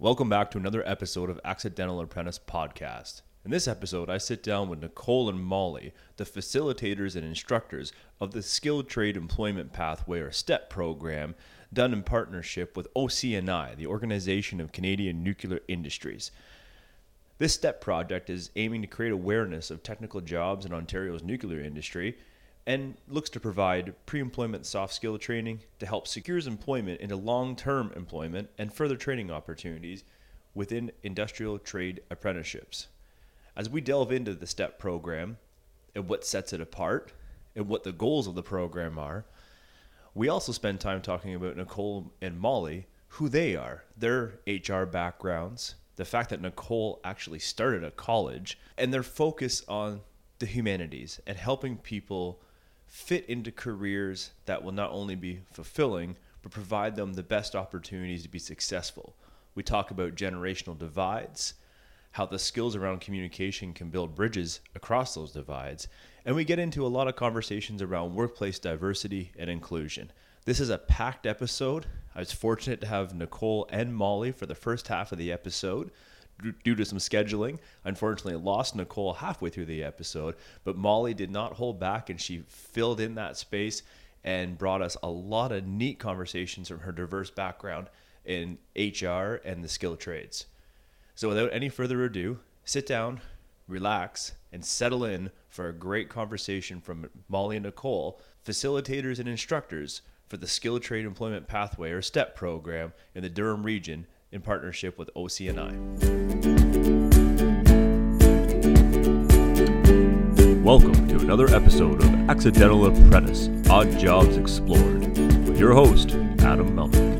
Welcome back to another episode of Accidental Apprentice Podcast. In this episode, I sit down with Nicole and Molly, the facilitators and instructors of the Skilled Trade Employment Pathway or STEP program, done in partnership with OCNI, the Organization of Canadian Nuclear Industries. This STEP project is aiming to create awareness of technical jobs in Ontario's nuclear industry and looks to provide pre employment soft skill training to help secure employment into long term employment and further training opportunities within industrial trade apprenticeships. As we delve into the STEP program and what sets it apart and what the goals of the program are, we also spend time talking about Nicole and Molly, who they are, their HR backgrounds, the fact that Nicole actually started a college, and their focus on the humanities and helping people fit into careers that will not only be fulfilling, but provide them the best opportunities to be successful. We talk about generational divides, how the skills around communication can build bridges across those divides, and we get into a lot of conversations around workplace diversity and inclusion. This is a packed episode. I was fortunate to have Nicole and Molly for the first half of the episode due to some scheduling. Unfortunately, lost Nicole halfway through the episode, but Molly did not hold back and she filled in that space and brought us a lot of neat conversations from her diverse background in HR and the skill trades. So, without any further ado, sit down, relax, and settle in for a great conversation from Molly and Nicole, facilitators and instructors for the Skill Trade Employment Pathway or STEP program in the Durham region in partnership with OCNI. Welcome to another episode of Accidental Apprentice Odd Jobs Explored with your host, Adam Melnick.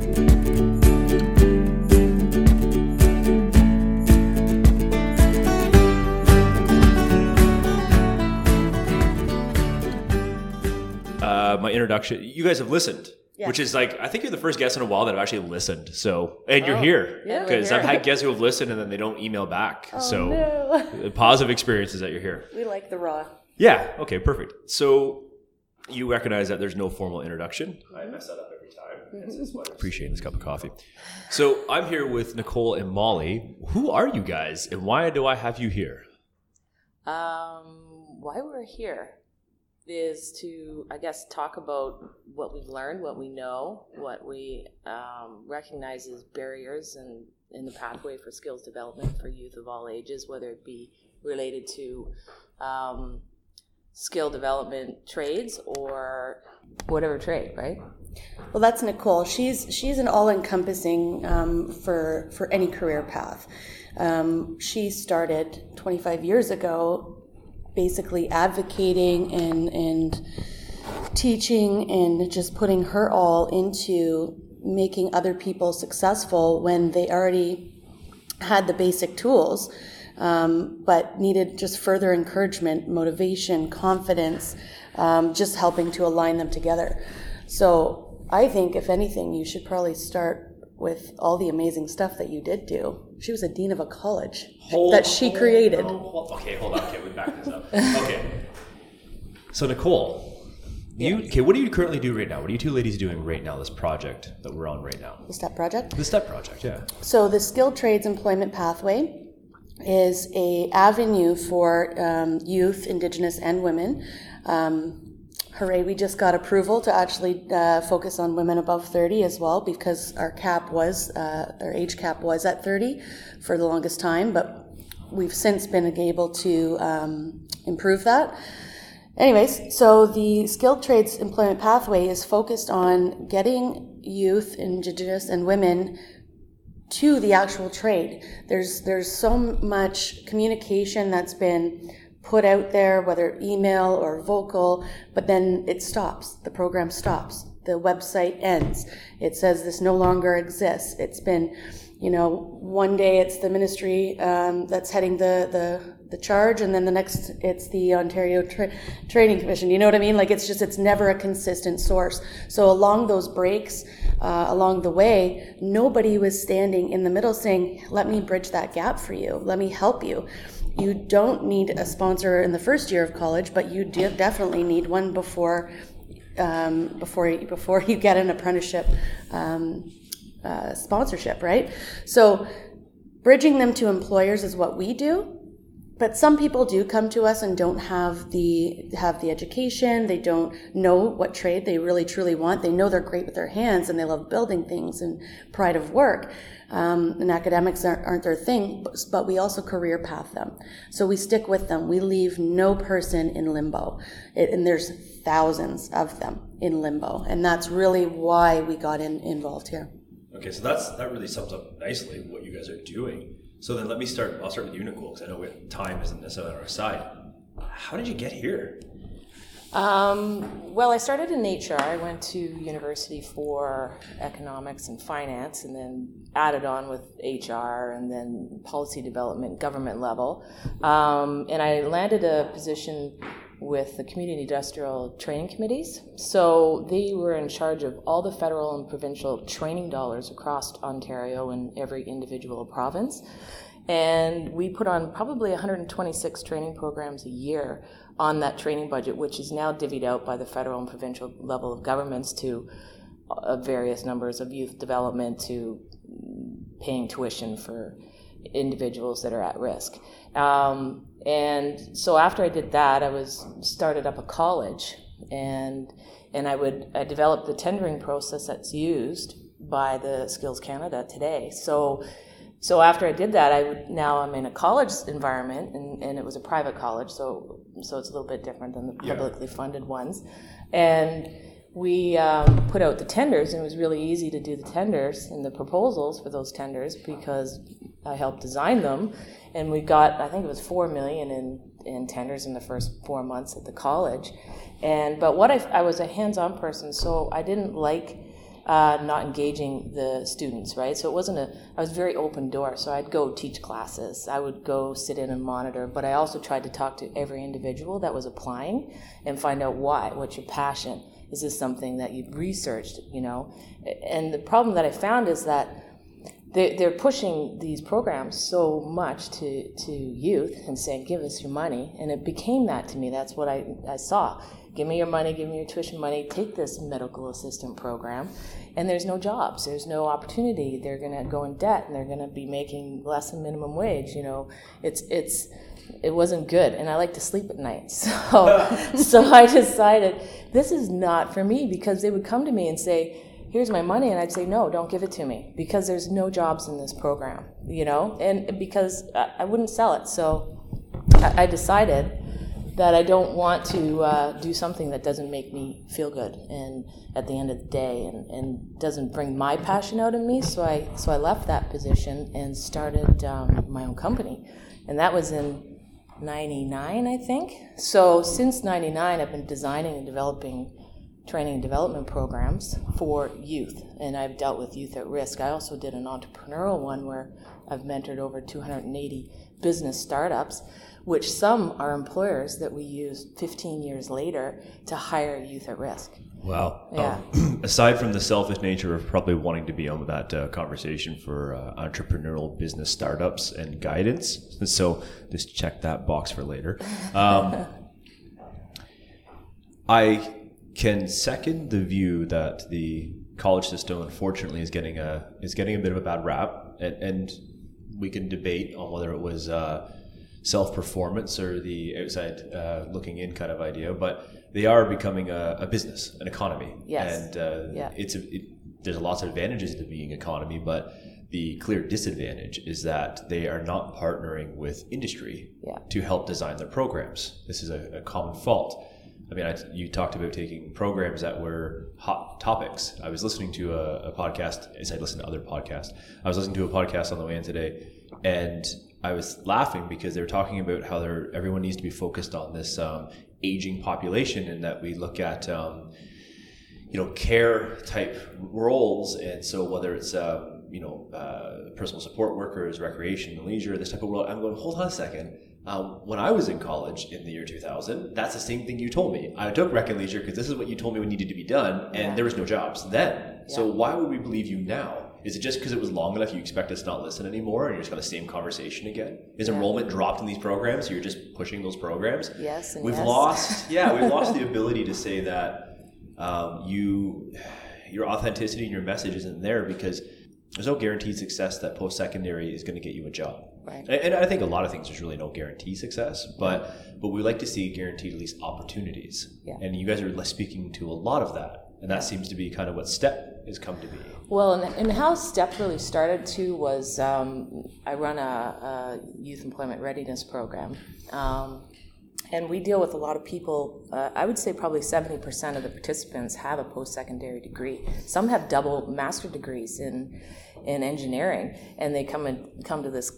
Uh, my introduction. You guys have listened, Yeah. which is like I think you're the first guest in a while that I've actually listened. So, and you're Oh, here because We're I've had guests who have listened and then they don't email back. so, no. positive experiences that you're here. we like the raw. Yeah. Okay. Perfect. So, you recognize that there's no formal introduction. I mess that up every time. Is what appreciating this cup of coffee. So, I'm here with Nicole and Molly. Who are you guys, and why do I have you here? Um, why we're here is to, I guess, talk about what we've learned, what we know, what we um, recognize as barriers and in the pathway for skills development for youth of all ages, whether it be related to um, skill development trades or whatever trade, right? Well, that's Nicole. She's she's an all-encompassing um, for for any career path. Um, she started 25 years ago, basically advocating and and teaching and just putting her all into making other people successful when they already had the basic tools, um, but needed just further encouragement, motivation, confidence, um, just helping to align them together. So I think, if anything, you should probably start with all the amazing stuff that you did do. She was a dean of a college that she created. Okay, hold on. Okay, we back this up. Okay. So Nicole, you okay? What do you currently do right now? What are you two ladies doing right now? This project that we're on right now, The STEP project. the STEP project. Yeah. So the skilled trades employment pathway is a avenue for um, youth, Indigenous, and women. Um, hooray! We just got approval to actually uh, focus on women above thirty as well, because our cap was uh, our age cap was at thirty for the longest time, but we've since been able to um, improve that. Anyways, so the skilled trades employment pathway is focused on getting youth, Indigenous, and women to the actual trade. There's there's so much communication that's been put out there, whether email or vocal, but then it stops. The program stops. The website ends. It says this no longer exists. It's been, you know, one day it's the ministry um, that's heading the, the the charge, and then the next it's the Ontario Tra- Trading Commission. You know what I mean? Like it's just it's never a consistent source. So along those breaks, uh, along the way, nobody was standing in the middle saying, "Let me bridge that gap for you. Let me help you." You don't need a sponsor in the first year of college, but you do definitely need one before um, before you, before you get an apprenticeship um, uh, sponsorship, right? So bridging them to employers is what we do but some people do come to us and don't have the have the education. They don't know what trade they really truly want. They know they're great with their hands and they love building things and pride of work. Um, and academics aren't, aren't their thing but, we also career path them. So we stick with them. We leave no person in limbo. It, and there's thousands of them in limbo. And that's really why we got in, involved here. Okay so that's that really sums up nicely what you guys are doing so then let me start. I'll start with you, Nicole, because I know time isn't necessarily on our side. How did you get here? Um, well, I started in HR. I went to university for economics and finance, and then added on with HR and then policy development, government level. Um, and I landed a position with the community industrial training committees. So they were in charge of all the federal and provincial training dollars across Ontario and every individual province. And we put on probably 126 training programs a year on that training budget, which is now divvied out by the federal and provincial level of governments to uh, various numbers of youth development to paying tuition for individuals that are at risk. Um, and so after I did that, I was started up a college, and and I would I developed the tendering process that's used by the Skills Canada today. So. So after I did that, I would now I'm in a college environment, and, and it was a private college, so so it's a little bit different than the publicly funded ones, and we um, put out the tenders, and it was really easy to do the tenders and the proposals for those tenders because I helped design them, and we got I think it was four million in in tenders in the first four months at the college, and but what I, I was a hands-on person, so I didn't like. Uh, not engaging the students, right? So it wasn't a, I was very open door. So I'd go teach classes. I would go sit in and monitor, but I also tried to talk to every individual that was applying and find out why, what's your passion? Is this something that you've researched, you know? And the problem that I found is that they, they're pushing these programs so much to, to youth and saying, give us your money. And it became that to me. That's what I, I saw. Give me your money, give me your tuition money, take this medical assistant program. And there's no jobs, there's no opportunity. They're going to go in debt and they're going to be making less than minimum wage. You know, it's, it's, it wasn't good. And I like to sleep at night. So, so I decided this is not for me because they would come to me and say, here's my money and i'd say no don't give it to me because there's no jobs in this program you know? And because i wouldn't sell it. So i decided that i don't want to uh, do something that doesn't make me feel good and at the end of the day and, and doesn't bring my passion out in me. So i so i left that position and started um, my own company. And that was in 99 i think. So since 99 i've been designing and developing training and development programs for youth, and I've dealt with youth at risk. I also did an entrepreneurial one where I've mentored over 280 business startups, which some are employers that we use 15 years later to hire youth at risk. Wow. Yeah. Um, aside from the selfish nature of probably wanting to be on that uh, conversation for uh, entrepreneurial business startups and guidance, so just check that box for later. Um, I can second the view that the college system, unfortunately, is getting a is getting a bit of a bad rap, and, and we can debate on whether it was uh, self performance or the outside uh, looking in kind of idea, but they are becoming a, a business, an economy, yes. and uh, yeah. it's a, it, there's lots of advantages to being economy, but the clear disadvantage is that they are not partnering with industry yeah. to help design their programs. This is a, a common fault. I mean, I, you talked about taking programs that were hot topics. I was listening to a, a podcast, as I listened to other podcasts. I was listening to a podcast on the way in today, and I was laughing because they were talking about how everyone needs to be focused on this um, aging population, and that we look at um, you know care type roles, and so whether it's um, you know uh, personal support workers, recreation and leisure, this type of world. I'm going, hold on a second um, when I was in college in the year 2000, that's the same thing you told me. I took rec and leisure because this is what you told me needed to be done, and yeah. there was no jobs then. Yeah. So why would we believe you now? Is it just because it was long enough you expect us to not listen anymore and you're just got the same conversation again? Is yeah. enrollment dropped in these programs? So you're just pushing those programs? Yes. we've yes. lost, yeah, we've lost the ability to say that um, you, your authenticity and your message isn't there because there's no guaranteed success that post secondary is going to get you a job. Right. And, I think a lot of things there's really no guarantee success, but but we like to see guaranteed at least opportunities. Yeah. And you guys are speaking to a lot of that, and that seems to be kind of what STEP has come to be. Well, and, and how STEP really started too was um, I run a, a youth employment readiness program. Um, and we deal with a lot of people. Uh, I would say probably 70% of the participants have a post secondary degree. Some have double master degrees in, in engineering, and they come and come to this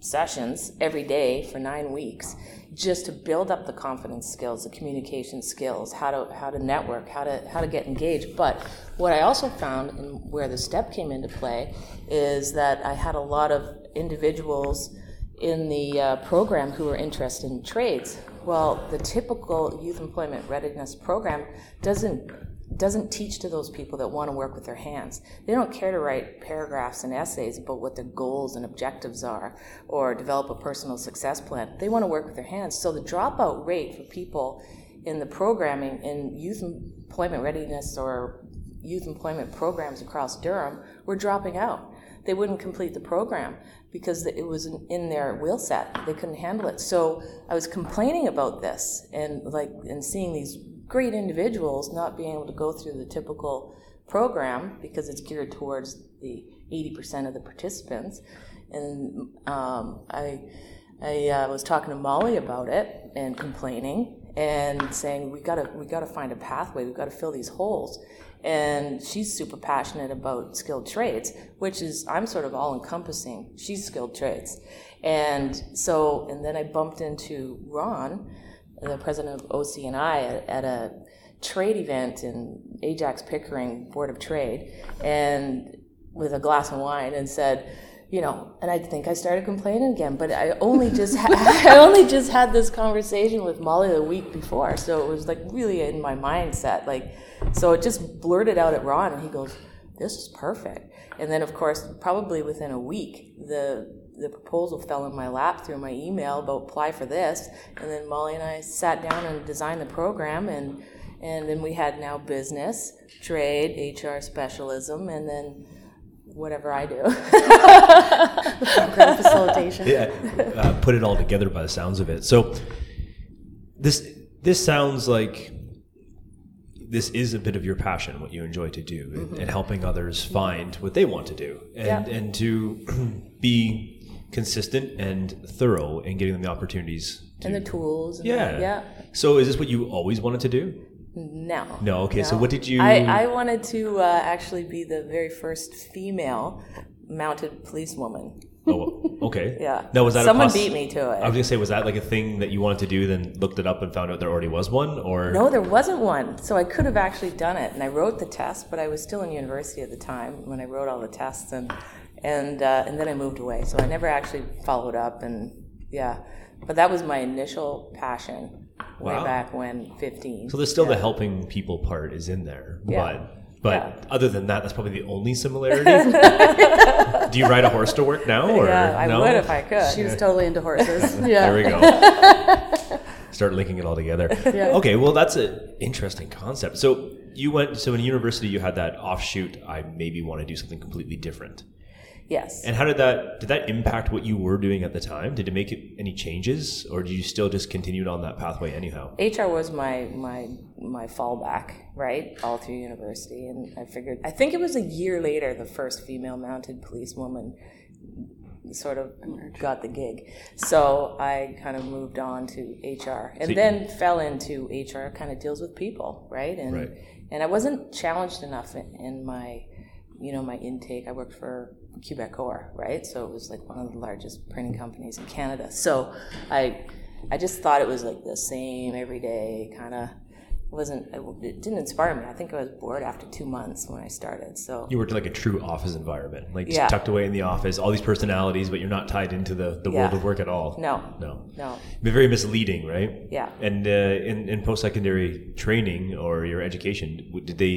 sessions every day for nine weeks just to build up the confidence skills, the communication skills, how to how to network, how to how to get engaged. But what I also found and where the step came into play is that I had a lot of individuals in the uh, program who were interested in trades. Well, the typical youth employment readiness program doesn't doesn't teach to those people that want to work with their hands. They don't care to write paragraphs and essays about what their goals and objectives are or develop a personal success plan. They want to work with their hands. So the dropout rate for people in the programming in youth employment readiness or youth employment programs across Durham were dropping out. They wouldn't complete the program because it was in their wheel set. They couldn't handle it. So I was complaining about this and like and seeing these great individuals not being able to go through the typical program because it's geared towards the 80% of the participants. And um, I, I uh, was talking to Molly about it and complaining and saying we gotta we gotta find a pathway. We've got to fill these holes. And she's super passionate about skilled trades, which is I'm sort of all encompassing. She's skilled trades, and so and then I bumped into Ron the president of OCNI at, at a trade event in Ajax Pickering Board of Trade, and with a glass of wine, and said, you know, and I think I started complaining again, but I only just ha- I only just had this conversation with Molly the week before, so it was like really in my mindset, like, so it just blurted out at Ron, and he goes, "This is perfect," and then of course, probably within a week, the the proposal fell in my lap through my email about apply for this, and then Molly and I sat down and designed the program, and and then we had now business, trade, HR specialism, and then whatever I do. program facilitation. Yeah, uh, put it all together by the sounds of it. So this this sounds like this is a bit of your passion, what you enjoy to do, and, and helping others find what they want to do, and Yeah. and to be consistent and thorough in getting them the opportunities. To, and the tools. And yeah, yeah. So is this what you always wanted to do? No. No. Okay. So what did you? I, I wanted to uh, actually be the very first female mounted policewoman. oh, okay. Yeah. Now was that a someone poss- beat me to it? I was gonna say, was that like a thing that you wanted to do, then looked it up and found out there already was one, or No, there wasn't one. So I could have actually done it, and I wrote the test, but I was still in university at the time when I wrote all the tests, and and uh, and then I moved away. So I never actually followed up, and yeah, but that was my initial passion way back when, fifteen. So there's still the helping people part is in there, Yeah. but but Yeah. other than that, that's probably the only similarity. Do you ride a horse to work now, or yeah, I no? would if I could. She was totally into horses. Yeah. There we go. Start linking it all together. Yeah. Okay, well that's an interesting concept. So you went so in university you had that offshoot. I maybe want to do something completely different. Yes. And how did that did that impact what you were doing at the time? Did it make it any changes, or did you still just continue on that pathway anyhow? HR was my my my fallback, right, all through university, and I figured. I think it was a year later the first female mounted policewoman sort of got the gig. So I kind of moved on to HR, and So then fell into HR. Kind of deals with people, right, and Right. and I wasn't challenged enough in, in my you know my intake. I worked for Quebecor, right, so it was like one of the largest printing companies in Canada. So I I just thought it was like the same every day, kind of wasn't it didn't inspire me. I think I was bored after two months when I started. So You worked like a true office environment, like Yeah. tucked away in the office, all these personalities, but you're not tied into the, the world of work at all. no, No. no, But very misleading, right? Yeah. And uh, in, in post secondary training or your education, did they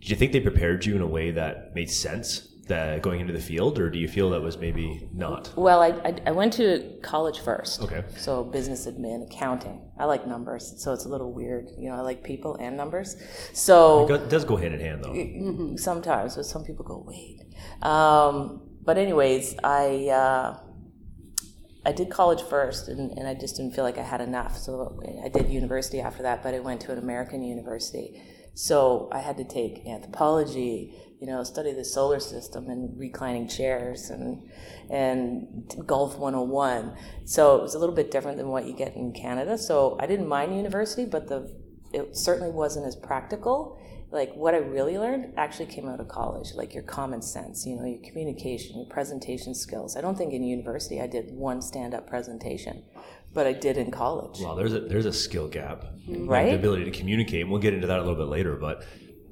did you think they prepared you in a way that made sense the, going into the field, or do you feel that was maybe not? Well, I, I, I went to college first. Okay. So business admin, accounting. I like numbers, so it's a little weird. You know, I like people and numbers. So It go- does go hand in hand, though. sometimes, but some people go, wait. Um, but anyways, I uh, I did college first, and, and I just didn't feel like I had enough. So I did university after that, but I went to an American university. So I had to take anthropology, you know, study the solar system and reclining chairs and and Golf 101. So it was a little bit different than what you get in Canada. So I didn't mind university, but the it certainly wasn't as practical like what I really learned actually came out of college, like your common sense, you know, your communication, your presentation skills. I don't think in university I did one stand up presentation, but I did in college. Well, there's a there's a skill gap, Like, Right? the ability to communicate. And we'll get into that a little bit later, but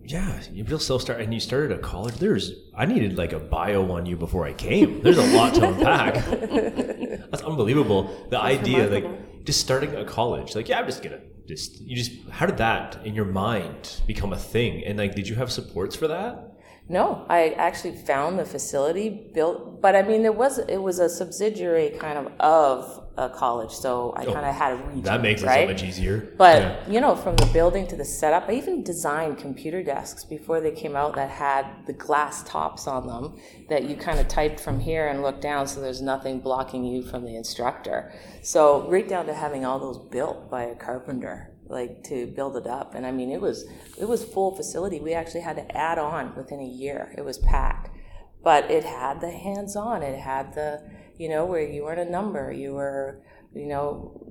yeah, you real self start, and you started a college. There's I needed like a bio on you before I came. There's a lot to unpack. That's unbelievable. The idea, like just starting a college, like yeah, I'm just gonna just you just how did that in your mind become a thing? And like, did you have supports for that? No, I actually found the facility built, but I mean, there was it was a subsidiary kind of of a college, so I oh, kind of had a region. Oh, That makes it so much easier. But Yeah. you know, from the building to the setup, I even designed computer desks before they came out that had the glass tops on them that you kind of typed from here and looked down, so there's nothing blocking you from the instructor. So right down to having all those built by a carpenter, like to build it up. And I mean, it was it was full facility. We actually had to add on within a year. It was packed but it had the hands on it had the you know where you weren't a number you were you know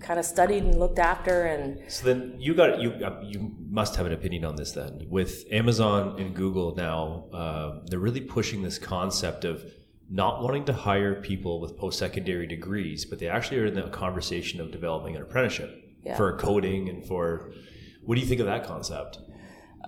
kind of studied and looked after and So then you got you uh, you must have an opinion on this then. With Amazon and Google now, uh, they're really pushing this concept of not wanting to hire people with post-secondary degrees, but they actually are in the conversation of developing an apprenticeship Yeah. for coding and for. What do you think of that concept?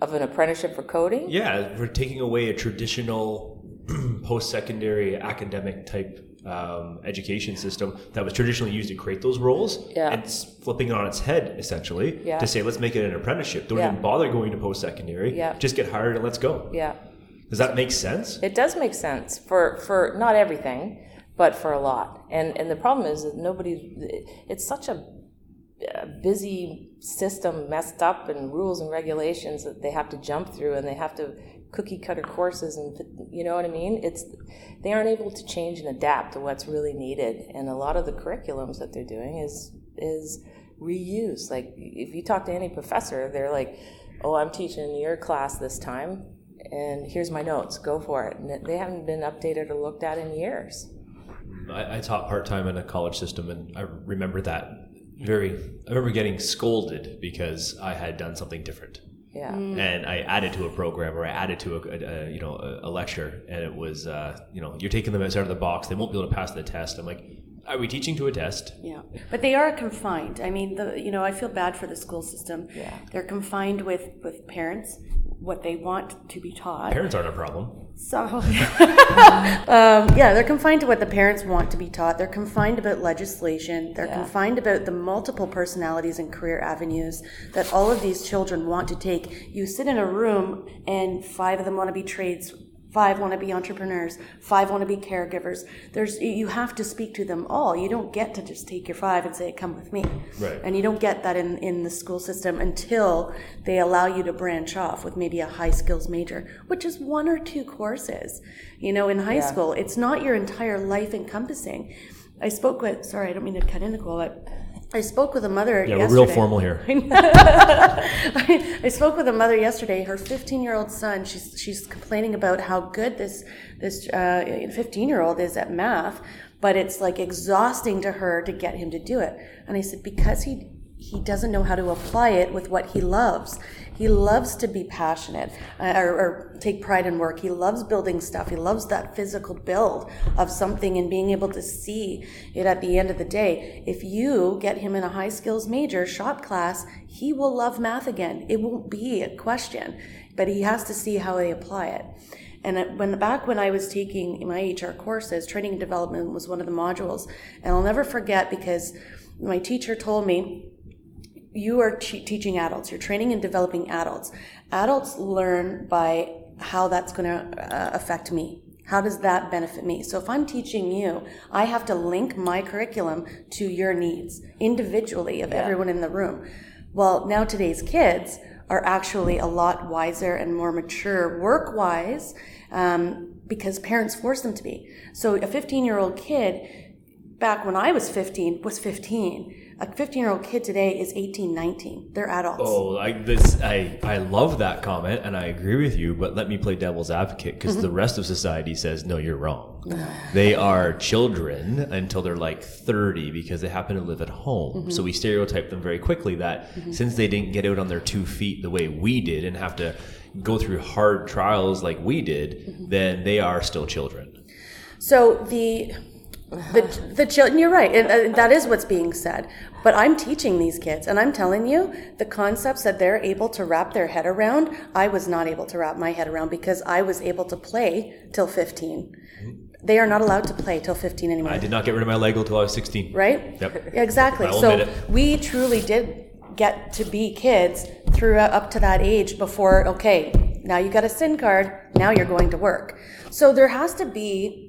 of an apprenticeship for coding Yeah, we're taking away a traditional post-secondary academic type um, education system that was traditionally used to create those roles, Yeah. and it's flipping it on its head essentially Yeah. to say let's make it an apprenticeship. Don't Yeah. even bother going to post-secondary. Yeah. Just get hired and let's go. yeah Does that make sense? it does make sense for for not everything but for a lot and and the problem is that nobody, it's such a a busy system messed up and rules and regulations that they have to jump through and they have to cookie cutter courses and you know what i mean? It's they aren't able to change and adapt to what's really needed. And a lot of the curriculums that they're doing is is reuse like if you talk to any professor they're like oh i'm teaching your class this time and here's my notes. Go for it. And they haven't been updated or looked at in years. I, I taught part time in a college system, and I remember that very. I remember getting scolded because I had done something different. Yeah and I added to a program or I added to a, a, a you know a, a lecture, and it was uh, you know you're taking them outside of the box. They won't be able to pass the test. I'm like, are we teaching to a test? Yeah, but they are confined. I mean, the you know, I feel bad for the school system. Yeah. They're confined with with parents, what they want to be taught. Parents aren't a problem. So, um, yeah, they're confined to what the parents want to be taught. They're confined about legislation. They're confined about the multiple personalities and career avenues that all of these children want to take. You sit in a room, and five of them want to be trades. Five want to be entrepreneurs. Five want to be caregivers. There's you have to speak to them all. You don't get to just take your five and say, "Come with me." Right. And you don't get that in, in the school system until they allow you to branch off with maybe a high skills major, which is one or two courses. You know, in high Yeah. school, it's not your entire life encompassing. I spoke with, sorry, I don't mean to cut in, Nicole, but I spoke with a mother. Yeah, yesterday. we're real formal here. I, I spoke with a mother yesterday. Her 15 year old son. She's she's complaining about how good this this uh, 15 year old is at math, but it's like exhausting to her to get him to do it. And I said because he he doesn't know how to apply it with what he loves. He loves to be passionate uh, or, or take pride in work. He loves building stuff. He loves that physical build of something and being able to see it at the end of the day. If you get him in a high skills major shop class, he will love math again. It won't be a question, but he has to see how they apply it. And when back when I was taking my HR courses, training and development was one of the modules, and I'll never forget because my teacher told me you are te- teaching adults you're training and developing adults adults learn by how that's going to uh, affect me. How does that benefit me? So if I'm teaching you, I have to link my curriculum to your needs individually of everyone in the room. Well, now today's kids are actually a lot wiser and more mature work wise um, because parents force them to be. So a 15 year old kid back when I was 15 was 15 a 15 year old kid today is 18 19 they're adults Oh, I this I I love that comment and I agree with you, but let me play devil's advocate because Mm-hmm. the rest of society says no, you're wrong. They are children until they're like 30 because they happen to live at home. Mm-hmm. So we stereotype them very quickly that since they didn't get out on their two feet the way we did and have to go through hard trials like we did, Mm-hmm. then they are still children. so the the, the children you're right and uh, that is what's being said but i'm teaching these kids and i'm telling you the concepts that they're able to wrap their head around i was not able to wrap my head around because i was able to play till 15 they are not allowed to play till 15 anymore I did not get rid of my Lego till I was 16. right? Yep. Exactly. So we truly did get to be kids through up to that age before, okay, now you got a SIN card, now you're going to work. So there has to be,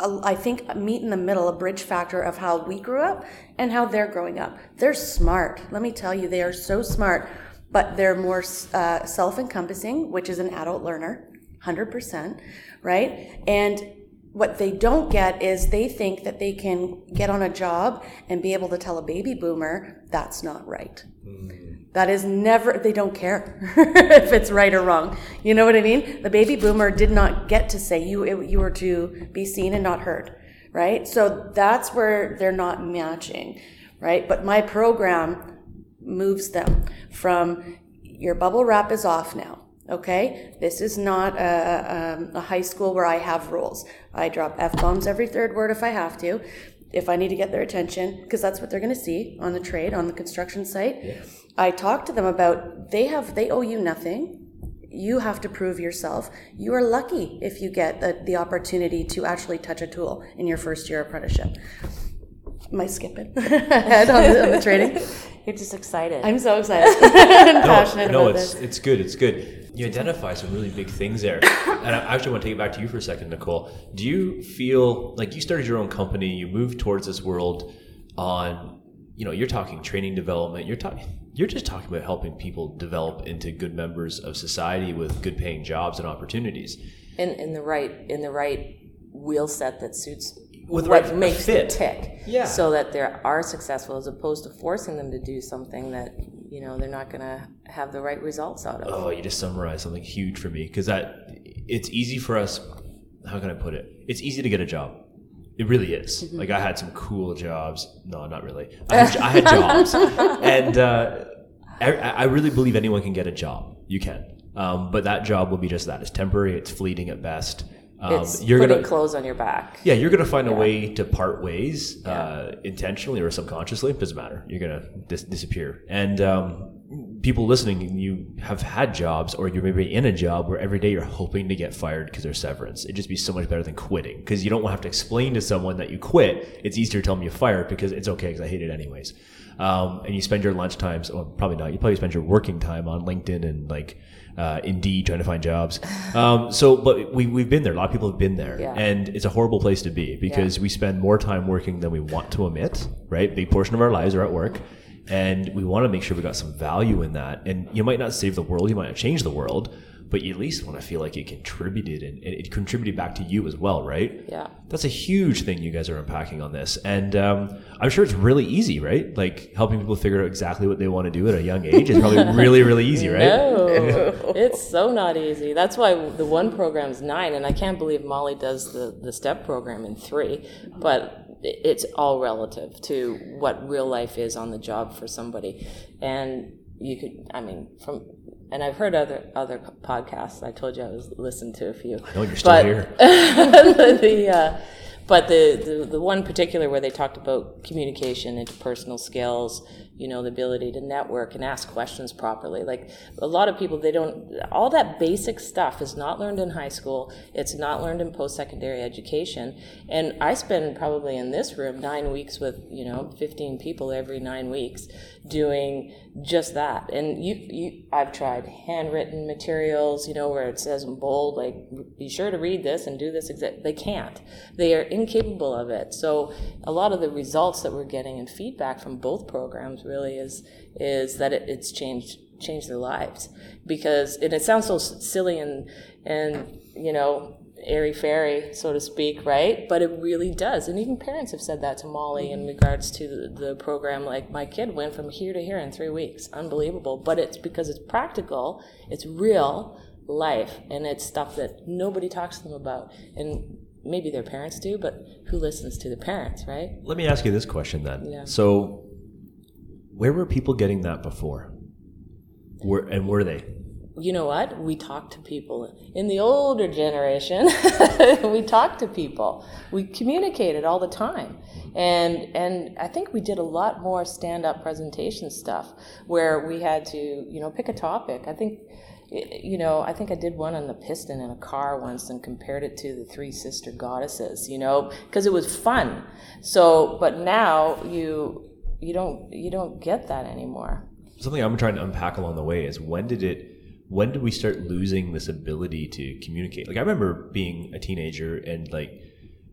I think, meet in the middle, a bridge factor of how we grew up and how they're growing up. They're smart. Let me tell you, they are so smart, but they're more uh, self encompassing, which is an adult learner, 100%, right? And what they don't get is they think that they can get on a job and be able to tell a baby boomer that's not right. That is never, they don't care if it's right or wrong. You know what I mean? The baby boomer did not get to say you, you were to be seen and not heard, right? So that's where they're not matching, right? But my program moves them from your bubble wrap is off now. Okay, this is not a, um, a high school where I have rules. I drop f bombs every third word if I have to, if I need to get their attention, because that's what they're going to see on the trade on the construction site. I talk to them about they have they owe you nothing. You have to prove yourself. You are lucky if you get the, the opportunity to actually touch a tool in your first year apprenticeship. Am I skipping ahead on the, on the training? You're just excited. I'm so excited and passionate no, about it's this. it's good. It's good. You identify some really big things there, and I actually want to take it back to you for a second, Nicole. Do you feel like you started your own company? You moved towards this world on, you know, you're talking training development. You're talking. You're just talking about helping people develop into good members of society with good paying jobs and opportunities. in, in the right in the right wheel set that suits With the what right makes fit. them tick. Yeah. So that they are successful as opposed to forcing them to do something that, you know, they're not gonna have the right results out of. Oh, you just summarized something huge for me because that it's easy for us. How can I put it? It's easy to get a job. It really is. Mm-hmm. Like I had some cool jobs. No, not really. I had, I had jobs, and uh, I, I really believe anyone can get a job. You can, um, but that job will be just that. It's temporary. It's fleeting at best. Um, it's you're putting gonna clothes on your back. yeah, you're gonna find a way to part ways, uh, intentionally or subconsciously. It Doesn't matter. You're gonna dis- disappear. And um, people listening, you have had jobs, or you're maybe in a job where every day you're hoping to get fired because there's severance. It'd just be so much better than quitting because you don't have to explain to someone that you quit. It's easier to tell them you fired because it's okay because I hate it anyways. Um, and you spend your lunch times, or probably not. You probably spend your working time on LinkedIn and like uh, Indeed trying to find jobs. Um, so, but we we've been there. A lot of people have been there, Yeah. and it's a horrible place to be because we spend more time working than we want to admit. Right, big portion of our lives are at work, and we want to make sure we got some value in that. And you might not save the world, you might not change the world, but you at least want to feel like it contributed and, and it contributed back to you as well, right? Yeah. That's a huge thing you guys are unpacking on this. And um, I'm sure it's really easy, right? Like helping people figure out exactly what they want to do at a young age is probably really, really easy, right? No, it's so not easy. That's why the one program's nine, and I can't believe Molly does the, the step program in three. But it's all relative to what real life is on the job for somebody, and you could, I mean, from and I've heard other other podcasts. I told you I was listened to a few. I know you're still But- here. the uh, but the, the the one particular where they talked about communication, interpersonal skills, you know, the ability to network and ask questions properly. Like a lot of people, they don't, all that basic stuff is not learned in high school. It's not learned in post secondary education. And I spend probably in this room nine weeks with, you know, 15 people every nine weeks doing just that. And you, you, I've tried handwritten materials, you know, where it says in bold, like, be sure to read this and do this. They can't. They are incapable of it. So a lot of the results that we're getting and feedback from both programs really is is that it, it's changed changed their lives because and it sounds so silly and and you know airy fairy, so to speak, right? But it really does. And even parents have said that to Molly in mm-hmm. regards to the, the, program. Like, my kid went from here to here in three weeks. Unbelievable. But it's because it's practical, it's real life, and it's stuff that nobody talks to them about. And maybe their parents do, but who listens to the parents, right? Let me ask you this question then. Yeah. So, where were people getting that before? Where and were they? You know what? We talk to people in the older generation. we talked to people. We communicated all the time, and and I think we did a lot more stand-up presentation stuff where we had to you know pick a topic. I think you know, I think I did one on the piston in a car once and compared it to the three sister goddesses, you know, because it was fun. So, but now you you don't you don't get that anymore. Something I'm trying to unpack along the way is when did it when did we start losing this ability to communicate? Like I remember being a teenager and like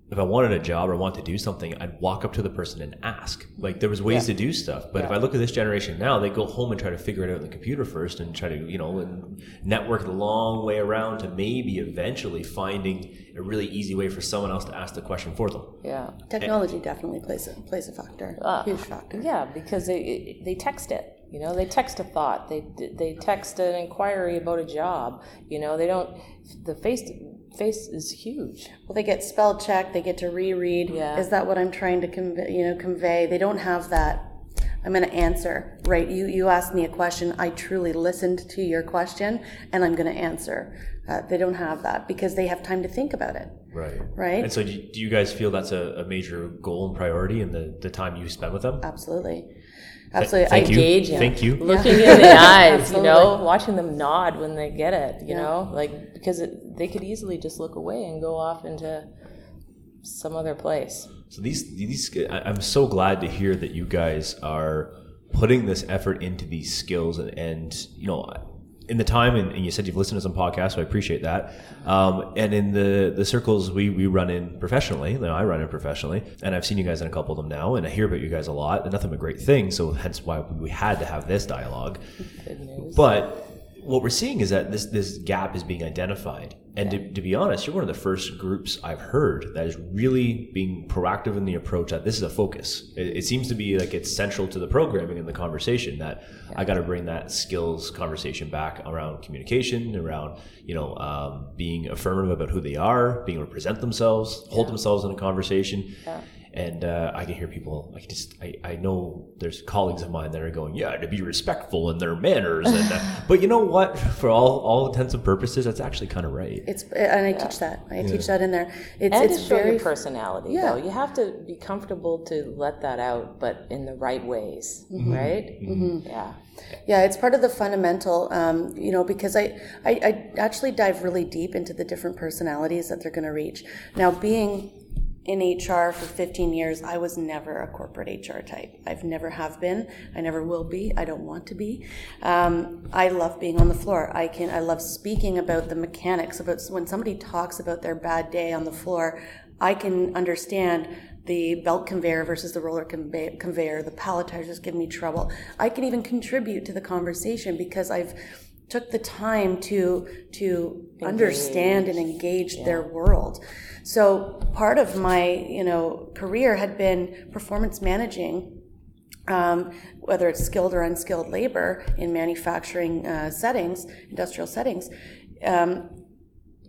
if I wanted a job or wanted to do something, I'd walk up to the person and ask. Like there was ways yeah. to do stuff. But yeah. if I look at this generation now, they go home and try to figure it out on the computer first and try to, you know, and network the long way around to maybe eventually finding a really easy way for someone else to ask the question for them. Yeah. Technology and, definitely plays a plays a factor. Uh, huge factor. Yeah, because they they text it. You know, they text a thought. They they text an inquiry about a job. You know, they don't the face face is huge. Well, they get spell check. They get to reread. Yeah. Is that what I'm trying to convey? You know, convey. They don't have that. I'm going to answer. Right. You you asked me a question. I truly listened to your question, and I'm going to answer. Uh, they don't have that because they have time to think about it. Right. Right. And so, do you guys feel that's a, a major goal and priority in the the time you spend with them? Absolutely. Absolutely. Thank engage you. Thank you. Looking in the eyes, you know, watching them nod when they get it, you yeah. know, like because it, they could easily just look away and go off into some other place. So these these I'm so glad to hear that you guys are putting this effort into these skills and, and you know in the time, and, and, you said you've listened to some podcasts, so I appreciate that. Um, and in the the circles we we run in professionally, you know, I run in professionally, and I've seen you guys in a couple of them now, and I hear about you guys a lot, and nothing but great things. So hence why we had to have this dialogue. But what we're seeing is that this this gap is being identified and to, to, be honest, you're one of the first groups I've heard that is really being proactive in the approach that this is a focus. It, it seems to be like it's central to the programming and the conversation that yeah. I got to bring that skills conversation back around communication, around you know um, being affirmative about who they are, being able to present themselves, hold yeah. themselves in a conversation. Yeah and uh, I can hear people. I just I, I know there's colleagues of mine that are going, yeah, to be respectful in their manners, and uh, but you know what? For all all intents and purposes, that's actually kind of right. It's and I yeah. teach that. I yeah. teach that in there. It's and it's to show very your personality. Yeah. though you have to be comfortable to let that out, but in the right ways, mm-hmm. right? Mm-hmm. Yeah. Yeah, it's part of the fundamental, um, you know, because I, I, I actually dive really deep into the different personalities that they're going to reach. Now, being in HR for 15 years, I was never a corporate HR type. I've never have been. I never will be. I don't want to be. Um, I love being on the floor. I can. I love speaking about the mechanics. About when somebody talks about their bad day on the floor, I can understand the belt conveyor versus the roller conveyor. The palletizers give me trouble. I can even contribute to the conversation because I've took the time to to engage. understand and engage yeah. their world. So part of my, you know, career had been performance managing, um, whether it's skilled or unskilled labor in manufacturing uh, settings, industrial settings. Um,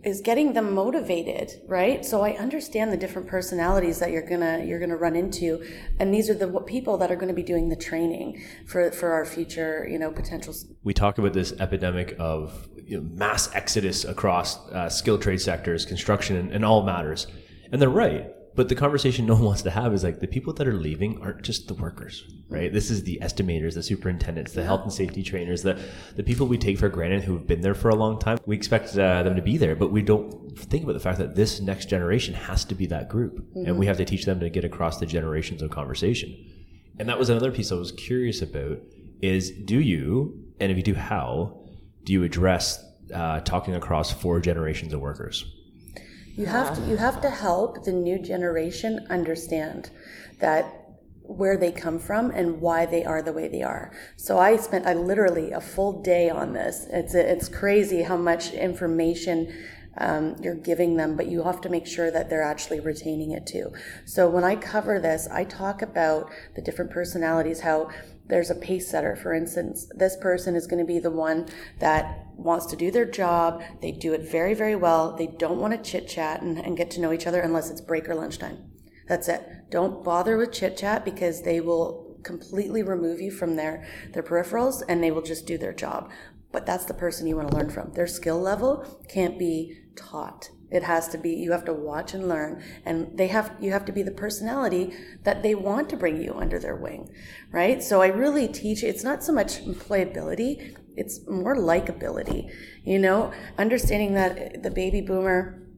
is getting them motivated right? So i understand the different personalities that you're gonna you're gonna run into. And these are the people that are going to be doing the training for for our future you know potentials we talk about this epidemic of you know, mass exodus across uh, skilled trade sectors construction and, and all matters. And they're right but the conversation no one wants to have is like the people that are leaving aren't just the workers, right? This is the estimators, the superintendents, the health and safety trainers, the the people we take for granted who have been there for a long time. We expect uh, them to be there, but we don't think about the fact that this next generation has to be that group, and we have to teach them to get across the generations of conversation. And that was another piece I was curious about: is do you, and if you do, how do you address uh, talking across four generations of workers? You have to you have to help the new generation understand that where they come from and why they are the way they are. So I spent I literally a full day on this. It's it's crazy how much information um, you're giving them, but you have to make sure that they're actually retaining it too. So when I cover this, I talk about the different personalities, how there's a pace setter, for instance. This person is going to be the one that wants to do their job. They do it very, very well. They don't want to chit chat and, and get to know each other unless it's break or lunchtime. That's it. Don't bother with chit chat because they will completely remove you from their, their peripherals and they will just do their job. But that's the person you want to learn from. Their skill level can't be taught. It has to be you have to watch and learn and they have you have to be the personality that they want to bring you under their wing, right? So I really teach it's not so much employability, it's more likability. You know, understanding that the baby boomer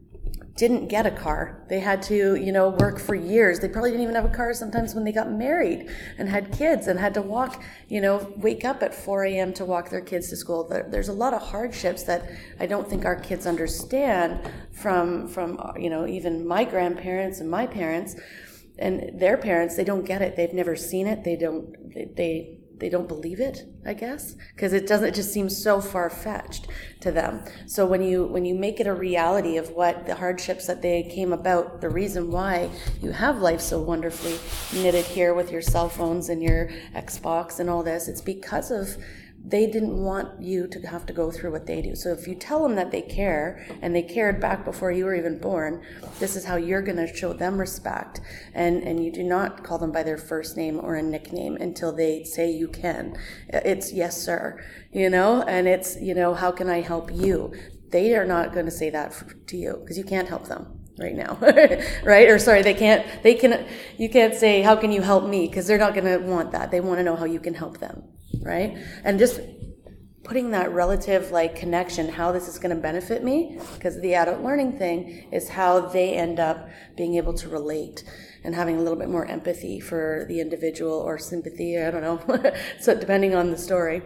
didn't get a car. They had to, you know, work for years. They probably didn't even have a car sometimes when they got married and had kids and had to walk, you know, wake up at 4 a.m. to walk their kids to school. There's a lot of hardships that I don't think our kids understand from, from, you know, even my grandparents and my parents and their parents. They don't get it. They've never seen it. They don't, they, they don't believe it i guess because it doesn't it just seems so far-fetched to them. So when you when you make it a reality of what the hardships that they came about the reason why you have life so wonderfully knitted here with your cell phones and your xbox and all this it's because of they didn't want you to have to go through what they do. So if you tell them that they care and they cared back before you were even born, this is how you're going to show them respect. And and you do not call them by their first name or a nickname until they say you can. It's yes sir, you know, and it's you know how can I help you? They are not going to say that to you because you can't help them right now right or sorry they can't they can you can't say how can you help me because they're not going to want that they want to know how you can help them right? And just putting that relative like connection, how this is going to benefit me, because the adult learning thing is how they end up being able to relate and having a little bit more empathy for the individual or sympathy, I don't know. so depending on the story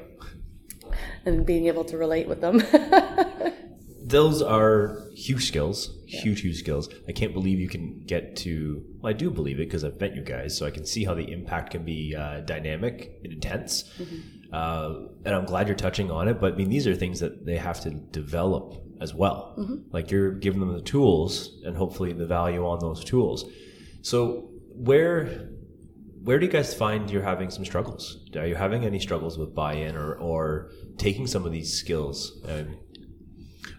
and being able to relate with them. Those are huge skills, huge, huge skills. I can't believe you can get to. Well, I do believe it because I've met you guys, so I can see how the impact can be uh, dynamic and intense. Mm-hmm. Uh, and I'm glad you're touching on it. But I mean, these are things that they have to develop as well. Mm-hmm. Like you're giving them the tools and hopefully the value on those tools. So where where do you guys find you're having some struggles? Are you having any struggles with buy-in or, or taking some of these skills? Um,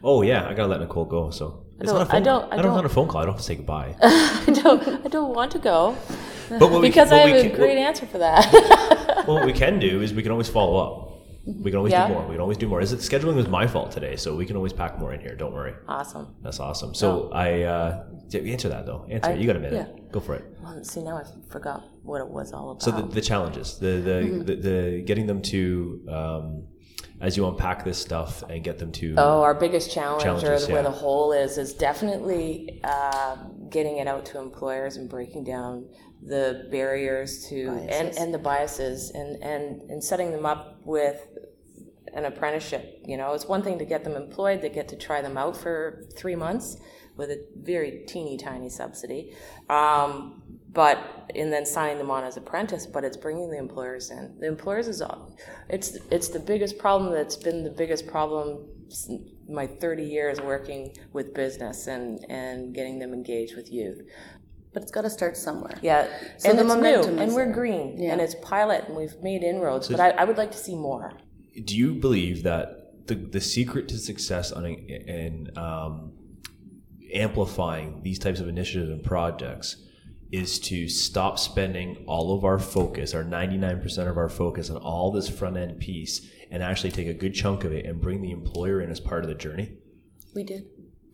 Oh yeah, I gotta let Nicole go. So it's not a phone. I don't. I, I don't, don't. a phone call. I don't have to say goodbye. I don't. I don't want to go. But because we, I have can, a great answer for that. well, what we can do is we can always follow up. We can always yeah. do more. We can always do more. Is it scheduling was my fault today, so we can always pack more in here. Don't worry. Awesome. That's awesome. So oh. I uh, answer that though. Answer I, it. You got a minute. Yeah. Go for it. Well, see now I forgot what it was all about. So the, the challenges, the the, mm-hmm. the, the getting them to. Um, as you unpack this stuff and get them to oh our biggest challenge or yeah. where the hole is is definitely uh, getting it out to employers and breaking down the barriers to and, and the biases and, and and setting them up with an apprenticeship you know it's one thing to get them employed they get to try them out for three months with a very teeny tiny subsidy um, but and then signing them on as apprentice but it's bringing the employers in the employers is it's it's the biggest problem that's been the biggest problem my 30 years working with business and and getting them engaged with youth but it's got to start somewhere. Yeah, so and it's new, and we're green, yeah. and it's pilot, and we've made inroads. So but I, I, would like to see more. Do you believe that the the secret to success on in um, amplifying these types of initiatives and projects is to stop spending all of our focus, our 99% of our focus on all this front end piece and actually take a good chunk of it and bring the employer in as part of the journey? We did.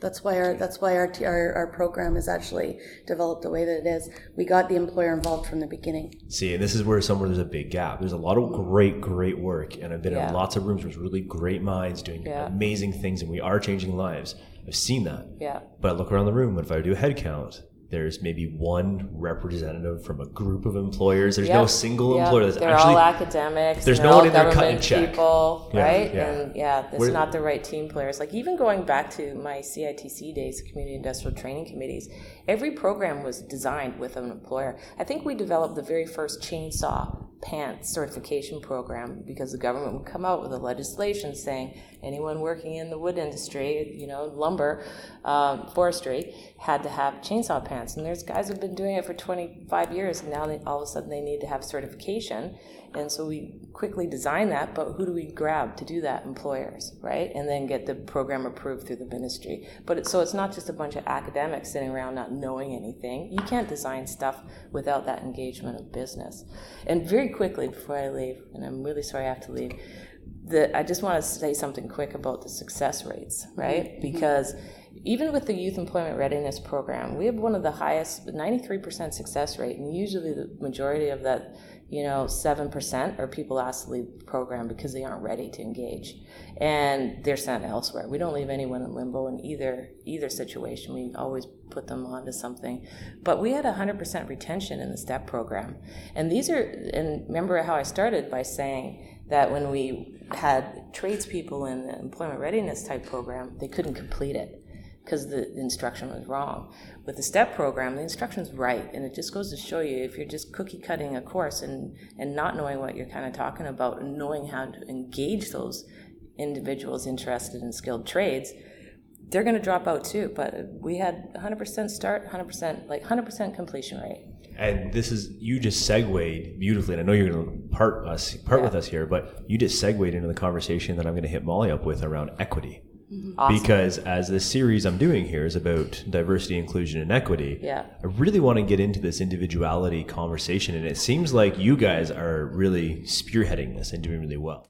That's why our that's why our, our our program is actually developed the way that it is. We got the employer involved from the beginning. See, and this is where somewhere there's a big gap. There's a lot of great, great work, and I've been Yeah. in lots of rooms with really great minds doing Yeah. amazing things, and we are changing lives. I've seen that. Yeah. But I look around the room, and if I do a head count, there's maybe one representative from a group of employers. There's no single Yep. employer that's they're actually all academics. there's no one in there cutting check. people, Yeah, right? yeah. And yeah, it's Where- not the right team players. Like even going back to my CITC days, community industrial training committees, every program was designed with an employer. I think we developed the very first chainsaw pants certification program because the government would come out with a legislation saying anyone working in the wood industry, you know, lumber, um, forestry, had to have chainsaw pants. And there's guys who've been doing it for 25 years, and now they, all of a sudden they need to have certification. And so we quickly design that, but who do we grab to do that? Employers, right? And then get the program approved through the ministry. But it, so it's not just a bunch of academics sitting around not knowing anything. You can't design stuff without that engagement of business. And very quickly before I leave, and I'm really sorry I have to leave, the, I just want to say something quick about the success rates, right? Mm-hmm. Because even with the Youth Employment Readiness Program, we have one of the highest, 93% success rate, and usually the majority of that, you know, 7% are people asked to leave the program because they aren't ready to engage. And they're sent elsewhere. We don't leave anyone in limbo in either either situation. We always put them onto something. But we had 100% retention in the STEP program. And these are, and remember how I started by saying that when we had tradespeople in the employment readiness type program, they couldn't complete it because the instruction was wrong. With the STEP program, the instruction's right, and it just goes to show you if you're just cookie cutting a course and, and not knowing what you're kind of talking about and knowing how to engage those individuals interested in skilled trades, they're going to drop out too. But we had 100% start, 100% like 100% completion rate. And this is you just segued beautifully, and I know you're going to part us part with us here, but you just segued into the conversation that I'm going to hit Molly up with around equity. Mm-hmm. Awesome. Because as this series I'm doing here is about diversity, inclusion, and equity, Yeah. I really want to get into this individuality conversation, and it seems like you guys are really spearheading this and doing really well.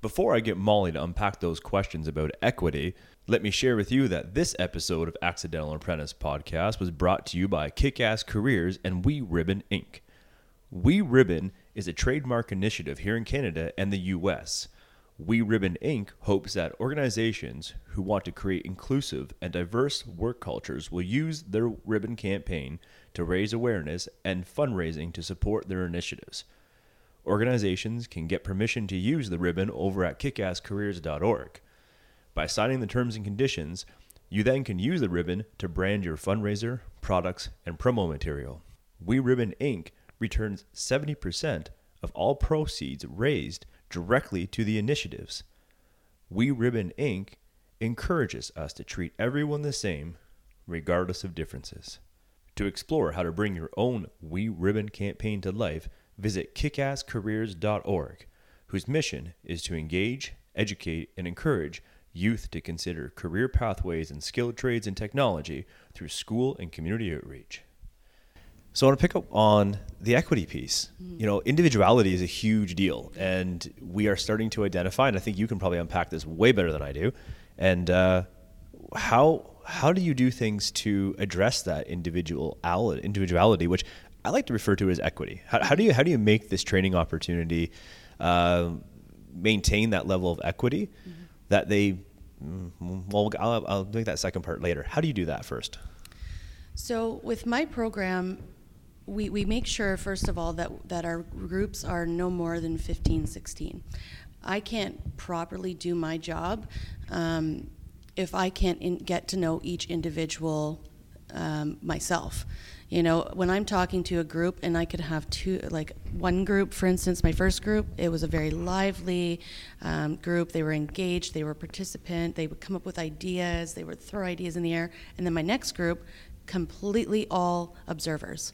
Before I get Molly to unpack those questions about equity, let me share with you that this episode of Accidental Apprentice Podcast was brought to you by Kick Ass Careers and We Ribbon Inc. We Ribbon is a trademark initiative here in Canada and the US. We Ribbon Inc. hopes that organizations who want to create inclusive and diverse work cultures will use their ribbon campaign to raise awareness and fundraising to support their initiatives. Organizations can get permission to use the ribbon over at kickasscareers.org. By signing the terms and conditions, you then can use the ribbon to brand your fundraiser, products, and promo material. We Ribbon Inc. returns 70% of all proceeds raised directly to the initiatives. We Ribbon Inc. encourages us to treat everyone the same, regardless of differences. To explore how to bring your own We Ribbon campaign to life, visit kickasscareers.org, whose mission is to engage, educate, and encourage youth to consider career pathways in skilled trades and technology through school and community outreach. So I want to pick up on the equity piece. You know, individuality is a huge deal, and we are starting to identify. And I think you can probably unpack this way better than I do. And uh, how how do you do things to address that individual individuality, which I like to refer to as equity? How, how do you how do you make this training opportunity uh, maintain that level of equity that they? mm, Well, I'll, I'll make that second part later. How do you do that first? So with my program, we, we make sure, first of all, that, that our groups are no more than 15, 16. I can't properly do my job um, if I can't in, get to know each individual um, myself. You know, when I'm talking to a group and I could have two, like one group, for instance, my first group, it was a very lively um, group. They were engaged, they were participant, they would come up with ideas, they would throw ideas in the air. And then my next group, completely all observers.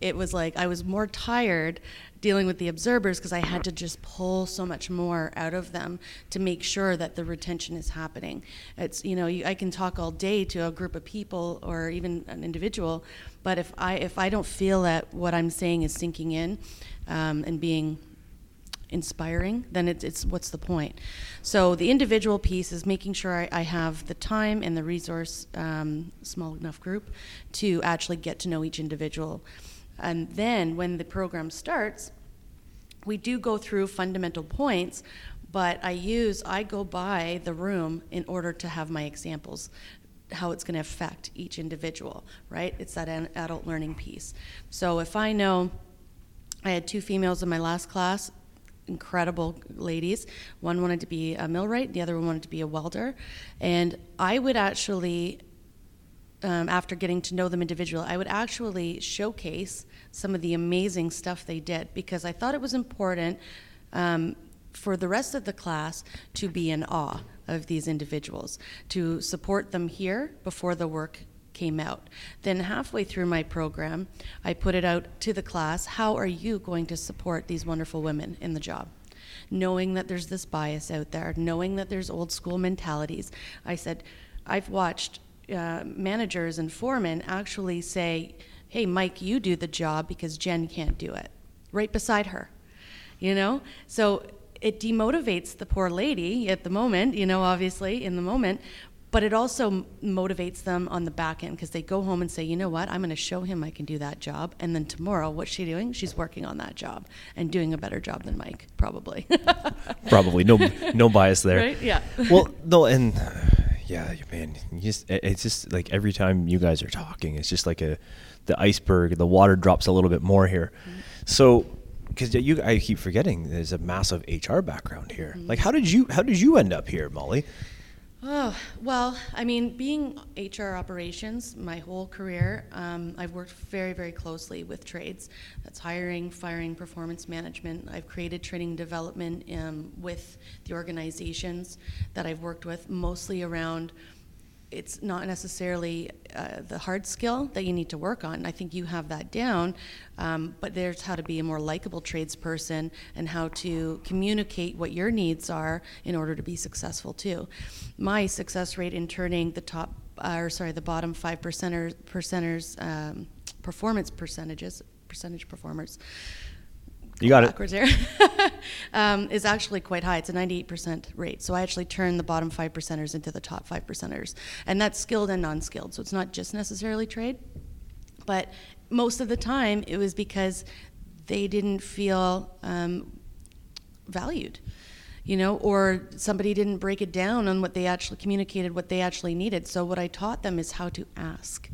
It was like I was more tired dealing with the observers because I had to just pull so much more out of them to make sure that the retention is happening. It's you know you, I can talk all day to a group of people or even an individual, but if I if I don't feel that what I'm saying is sinking in um, and being inspiring, then it's, it's what's the point? So the individual piece is making sure I, I have the time and the resource, um, small enough group, to actually get to know each individual. And then when the program starts, we do go through fundamental points, but I use, I go by the room in order to have my examples, how it's going to affect each individual, right? It's that an adult learning piece. So if I know I had two females in my last class, incredible ladies. One wanted to be a millwright, the other one wanted to be a welder. And I would actually, um, after getting to know them individually, I would actually showcase some of the amazing stuff they did because I thought it was important um, for the rest of the class to be in awe of these individuals, to support them here before the work came out. Then, halfway through my program, I put it out to the class how are you going to support these wonderful women in the job? Knowing that there's this bias out there, knowing that there's old school mentalities. I said, I've watched uh, managers and foremen actually say, hey, Mike, you do the job because Jen can't do it, right beside her. You know? So it demotivates the poor lady at the moment, you know, obviously, in the moment, but it also motivates them on the back end because they go home and say, you know what, I'm going to show him I can do that job. And then tomorrow, what's she doing? She's working on that job and doing a better job than Mike, probably. Probably no no bias there. right? Yeah. well, no, and yeah, man, you just it's just like every time you guys are talking, it's just like a the iceberg. The water drops a little bit more here. Mm-hmm. So, because you, I keep forgetting, there's a massive HR background here. Mm-hmm. Like, how did you how did you end up here, Molly? Oh, well, I mean, being HR operations my whole career, um, I've worked very, very closely with trades. That's hiring, firing, performance management. I've created training development um, with the organizations that I've worked with, mostly around it's not necessarily uh, the hard skill that you need to work on. I think you have that down, um, but there's how to be a more likable tradesperson and how to communicate what your needs are in order to be successful too. My success rate in turning the top, uh, or sorry, the bottom five percenters, percenters um, performance percentages, percentage performers you got backwards it. here, um, is actually quite high. It's a 98% rate. So I actually turn the bottom five percenters into the top five percenters. And that's skilled and non skilled. So it's not just necessarily trade. But most of the time, it was because they didn't feel um, valued you know, or somebody didn't break it down on what they actually communicated, what they actually needed. So, what I taught them is how to ask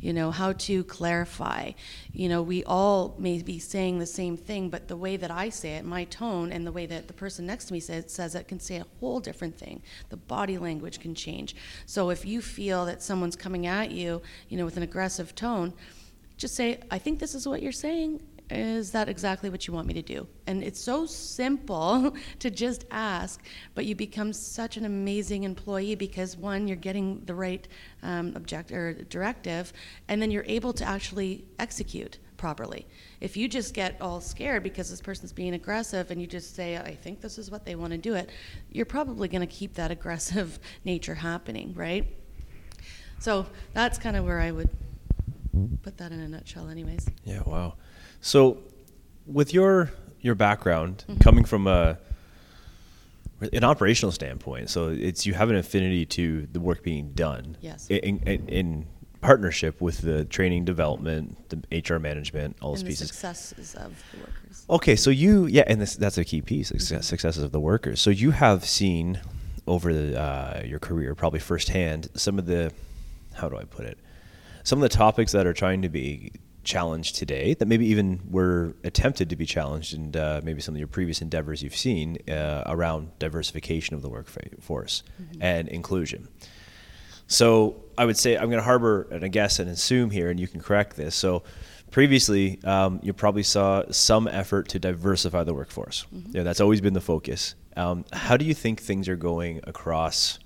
you know, how to clarify. You know, we all may be saying the same thing, but the way that I say it, my tone, and the way that the person next to me says, says it can say a whole different thing. The body language can change. So if you feel that someone's coming at you, you know, with an aggressive tone, just say, I think this is what you're saying, is that exactly what you want me to do? And it's so simple to just ask, but you become such an amazing employee because one, you're getting the right um, object or directive, and then you're able to actually execute properly. If you just get all scared because this person's being aggressive and you just say, I think this is what they want to do it, you're probably going to keep that aggressive nature happening, right? So that's kind of where I would put that in a nutshell, anyways. Yeah, wow. So, with your your background mm-hmm. coming from a an operational standpoint, so it's you have an affinity to the work being done. Yes. In, in, in partnership with the training development, the HR management, all those and pieces. successes of the workers. Okay, so you yeah, and this, that's a key piece, mm-hmm. successes of the workers. So you have seen over the, uh, your career, probably firsthand, some of the how do I put it, some of the topics that are trying to be challenged today that maybe even were attempted to be challenged and uh, maybe some of your previous endeavors you've seen uh, around diversification of the workforce mm-hmm. and inclusion. So I would say I'm going to harbor and a guess and assume here, and you can correct this. So previously, um, you probably saw some effort to diversify the workforce. Mm-hmm. Yeah, that's always been the focus. Um, how do you think things are going across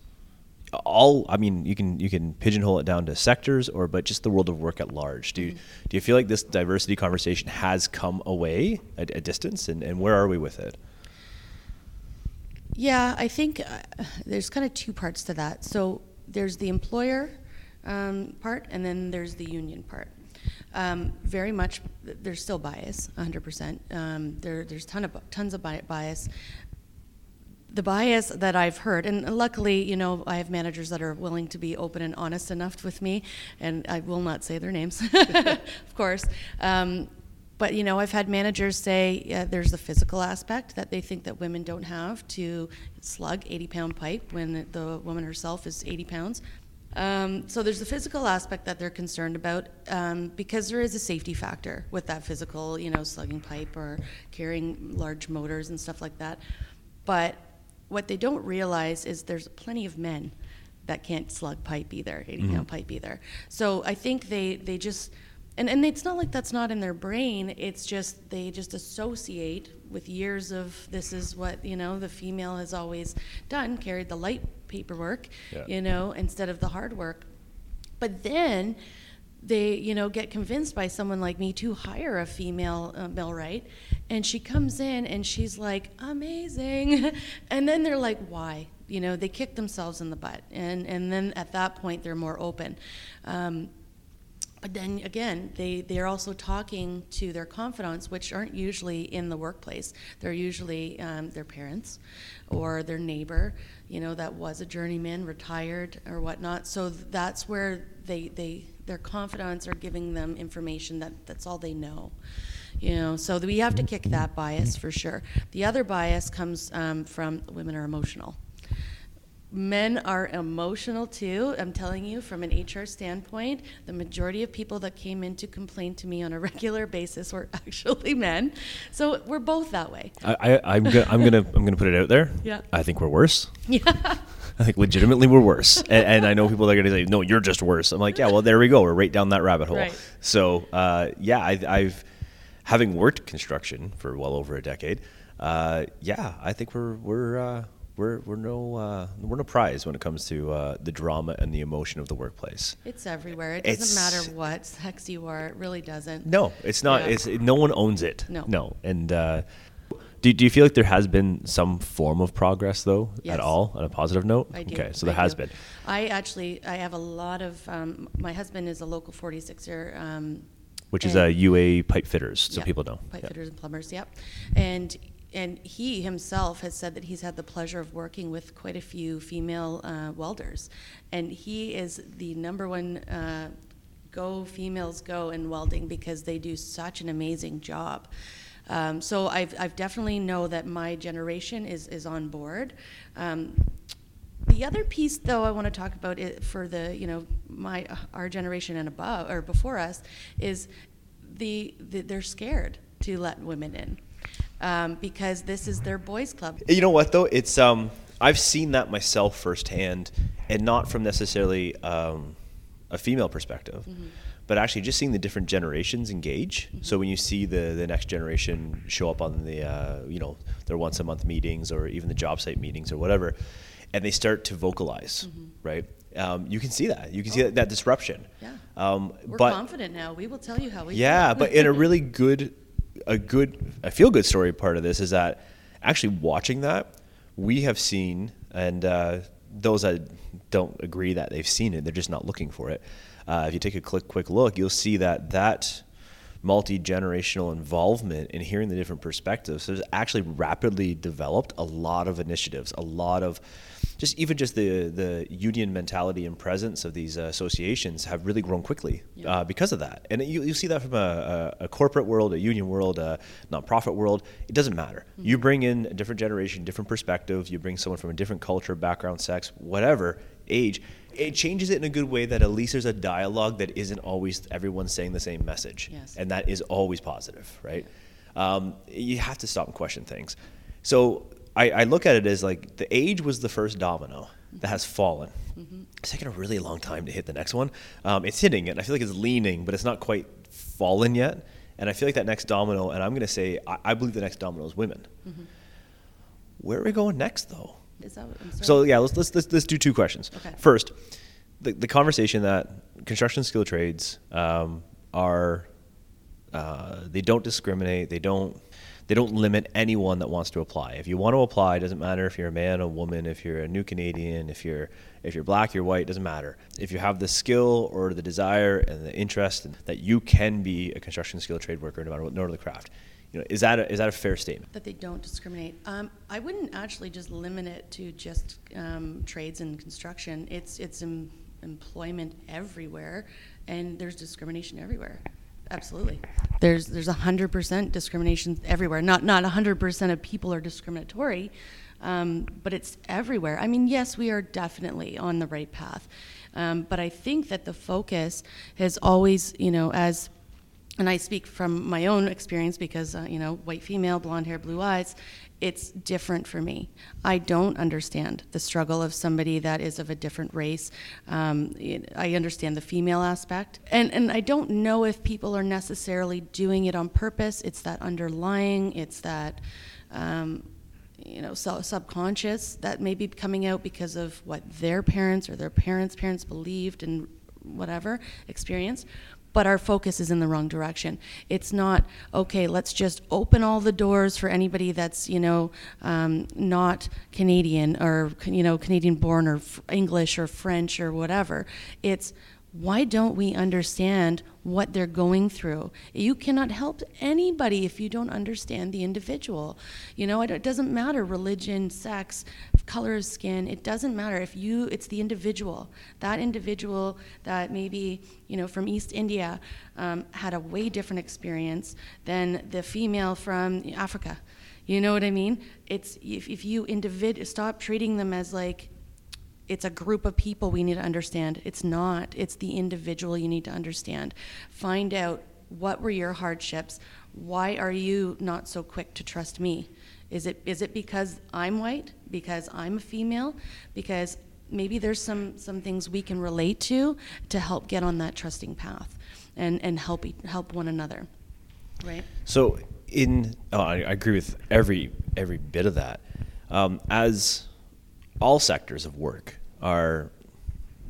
all i mean you can you can pigeonhole it down to sectors or but just the world of work at large do you, mm-hmm. do you feel like this diversity conversation has come away a, a distance and, and where are we with it yeah i think uh, there's kind of two parts to that so there's the employer um, part and then there's the union part Um, very much, there's still bias, 100%. Um, there, there's ton of tons of bias. The bias that I've heard, and luckily, you know, I have managers that are willing to be open and honest enough with me, and I will not say their names, of course. Um, but you know, I've had managers say yeah, there's the physical aspect that they think that women don't have to slug 80 pound pipe when the woman herself is 80 pounds. Um, so there's the physical aspect that they're concerned about um, because there is a safety factor with that physical, you know, slugging pipe or carrying large motors and stuff like that. But what they don't realize is there's plenty of men that can't slug pipe either, 80 mm-hmm. pound pipe either. So I think they they just and and it's not like that's not in their brain it's just they just associate with years of this is what you know the female has always done carried the light paperwork yeah. you know instead of the hard work but then they you know get convinced by someone like me to hire a female uh, millwright and she comes in and she's like amazing and then they're like why you know they kick themselves in the butt and and then at that point they're more open um, but then again, they, they're also talking to their confidants, which aren't usually in the workplace. They're usually um, their parents or their neighbor, you know, that was a journeyman, retired or whatnot. So that's where they, they their confidants are giving them information that that's all they know. You know, so we have to kick that bias for sure. The other bias comes um, from women are emotional men are emotional too. I'm telling you, from an HR standpoint, the majority of people that came in to complain to me on a regular basis were actually men. So we're both that way. I, I, am gonna, I'm gonna, I'm gonna put it out there. Yeah. I think we're worse. Yeah. I think legitimately we're worse, and, and, I know people are going to say, "No, you're just worse." I'm like, "Yeah, well, there we go. We're right down that rabbit hole." Right. So, uh, yeah, I, I've having worked construction for well over a decade. Uh, yeah, I think we're we're uh, we're we're no uh, we're no prize when it comes to uh, the drama and the emotion of the workplace. It's everywhere. It doesn't it's, matter what sex you are. It really doesn't. No, it's not. Yeah. It's no one owns it. No, no. And uh, do do you feel like there has been some form of progress though yes. at all on a positive note? I do. Okay, so there I has do. been. I actually I have a lot of. Um, my husband is a local 46er. Um, which is a UA pipe fitters, so people know. Pipe fitters and plumbers, yep. And and he himself has said that he's had the pleasure of working with quite a few female uh, welders, and he is the number one uh, go females go in welding because they do such an amazing job. Um, so I've, I've definitely know that my generation is is on board. Um, the other piece, though, I want to talk about it for the you know my our generation and above or before us is the, the they're scared to let women in um, because this is their boys' club. You know what though? It's um, I've seen that myself firsthand, and not from necessarily um, a female perspective. Mm-hmm. But actually, just seeing the different generations engage. Mm-hmm. So when you see the the next generation show up on the uh, you know their once a month meetings or even the job site meetings or whatever, and they start to vocalize, mm-hmm. right? Um, you can see that. You can oh. see that, that disruption. Yeah. Um, We're but, confident now. We will tell you how we. Yeah, but in a really good a good, a feel good story part of this is that actually watching that, we have seen, and uh, those that don't agree that they've seen it, they're just not looking for it. Uh, if you take a quick, quick look, you'll see that that multi generational involvement in hearing the different perspectives has actually rapidly developed a lot of initiatives, a lot of just even just the the union mentality and presence of these uh, associations have really grown quickly yeah. uh, because of that. And you, you see that from a, a, a, corporate world, a union world, a nonprofit world. It doesn't matter. Mm-hmm. You bring in a different generation, different perspective. You bring someone from a different culture, background, sex, whatever age. It changes it in a good way that at least there's a dialogue that isn't always everyone saying the same message, yes. and that is always positive, right? Um, you have to stop and question things. So I, I, look at it as like the age was the first domino that has fallen. Mm-hmm. It's taken a really long time to hit the next one. Um, it's hitting it. I feel like it's leaning, but it's not quite fallen yet. And I feel like that next domino, and I'm going to say, I, I, believe the next domino is women. Mm-hmm. Where are we going next, though? so yeah, let's, let's, let's let's do two questions. Okay. First, the the conversation that construction skill trades um, are uh, they don't discriminate. They don't they don't limit anyone that wants to apply. If you want to apply, it doesn't matter if you're a man, a woman, if you're a new Canadian, if you're if you're black, you're white, doesn't matter. If you have the skill or the desire and the interest that you can be a construction skilled trade worker no matter what, no matter the craft. You know, is that a, is that a fair statement? That they don't discriminate. Um, I wouldn't actually just limit it to just um, trades and construction. It's it's em- employment everywhere, and there's discrimination everywhere. Absolutely. There's there's a hundred percent discrimination everywhere. Not not a hundred percent of people are discriminatory, um, but it's everywhere. I mean, yes, we are definitely on the right path, um, but I think that the focus has always, you know, as and I speak from my own experience because, uh, you know, white female, blonde hair, blue eyes, it's different for me. I don't understand the struggle of somebody that is of a different race. Um, I understand the female aspect. And, and I don't know if people are necessarily doing it on purpose. It's that underlying, it's that. Um, you know, so subconscious that may be coming out because of what their parents or their parents' parents believed and whatever experience but our focus is in the wrong direction. It's not okay. Let's just open all the doors for anybody that's you know um, not Canadian or you know Canadian born or English or French or whatever. It's why don't we understand what they're going through? You cannot help anybody if you don't understand the individual. You know, it, doesn't matter religion, sex, color of skin. It doesn't matter if you. It's the individual. That individual that maybe you know from East India um, had a way different experience than the female from Africa. You know what I mean? It's if, if you individ stop treating them as like it's a group of people we need to understand. It's not. It's the individual you need to understand. Find out what were your hardships? Why are you not so quick to trust me? Is it is it because I'm white? Because I'm a female? Because maybe there's some some things we can relate to to help get on that trusting path and and help help one another. Right? So in oh, I, I agree with every every bit of that. Um, as all sectors of work, are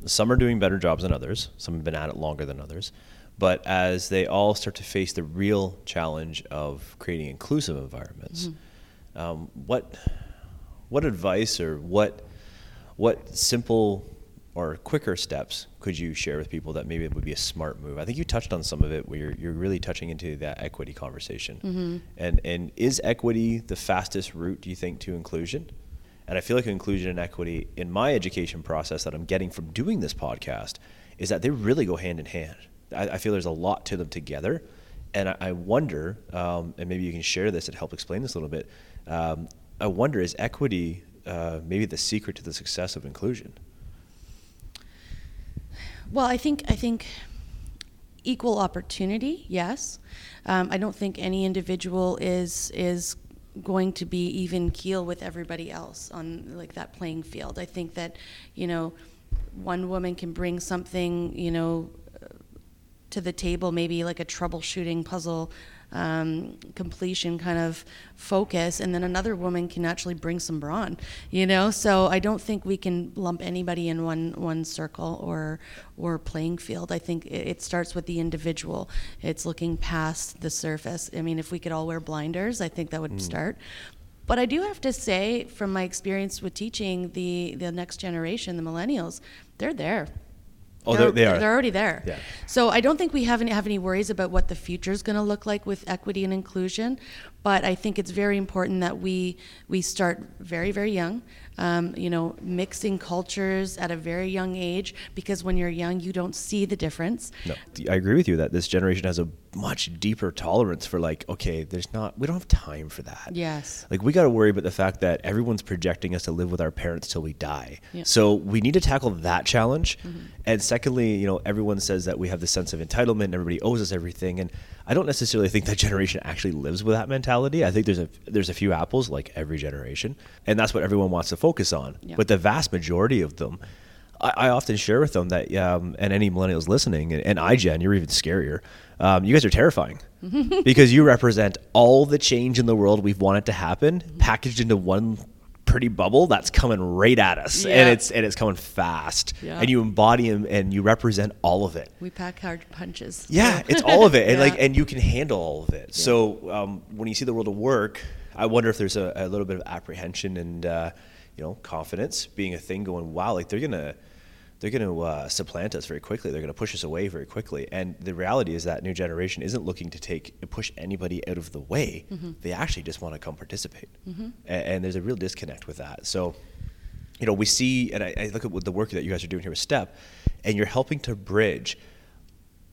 some are doing better jobs than others. Some have been at it longer than others. But as they all start to face the real challenge of creating inclusive environments, mm-hmm. um, what what advice or what what simple or quicker steps could you share with people that maybe it would be a smart move? I think you touched on some of it where you're, you're really touching into that equity conversation. Mm-hmm. And and is equity the fastest route, do you think, to inclusion? And I feel like inclusion and equity in my education process that I'm getting from doing this podcast is that they really go hand in hand. I, I feel there's a lot to them together. And I, I wonder, um, and maybe you can share this and help explain this a little bit. Um, I wonder, is equity uh, maybe the secret to the success of inclusion? Well, I think I think equal opportunity, yes. Um, I don't think any individual is is going to be even keel with everybody else on like that playing field. I think that, you know, one woman can bring something, you know, to the table, maybe like a troubleshooting puzzle um, completion kind of focus, and then another woman can actually bring some brawn, you know. So I don't think we can lump anybody in one one circle or or playing field. I think it, it starts with the individual. It's looking past the surface. I mean, if we could all wear blinders, I think that would mm. start. But I do have to say, from my experience with teaching the the next generation, the millennials, they're there Oh, they're, they are. They're already there. Yeah. So I don't think we have any, have any worries about what the future is going to look like with equity and inclusion, but I think it's very important that we we start very very young um, you know, mixing cultures at a very young age because when you're young, you don't see the difference. No, I agree with you that this generation has a much deeper tolerance for like, okay, there's not, we don't have time for that. Yes. Like we got to worry about the fact that everyone's projecting us to live with our parents till we die. Yeah. So we need to tackle that challenge. Mm-hmm. And secondly, you know, everyone says that we have this sense of entitlement and everybody owes us everything. And I don't necessarily think that generation actually lives with that mentality. I think there's a there's a few apples like every generation, and that's what everyone wants to focus on. Yeah. But the vast majority of them, I, I often share with them that, um, and any millennials listening, and, and iGen, you're even scarier. Um, you guys are terrifying because you represent all the change in the world we've wanted to happen, packaged into one pretty bubble that's coming right at us, Yeah. and it's and it's coming fast, Yeah. and you embody and, and you represent all of it. We pack hard punches. Yeah, it's all of it, and Yeah. like, and you can handle all of it. So um, when you see the world of work, I wonder if there's a, a little bit of apprehension and uh, you know confidence being a thing. Going, wow, like they're gonna they're gonna uh, supplant us very quickly. They're gonna push us away very quickly. And the reality is that new generation isn't looking to take push anybody out of the way. Mm-hmm. They actually just want to come participate, mm-hmm. A- and, there's a real disconnect with that. So you know, we see, and I, I look at what the work that you guys are doing here with STEP, and you're helping to bridge,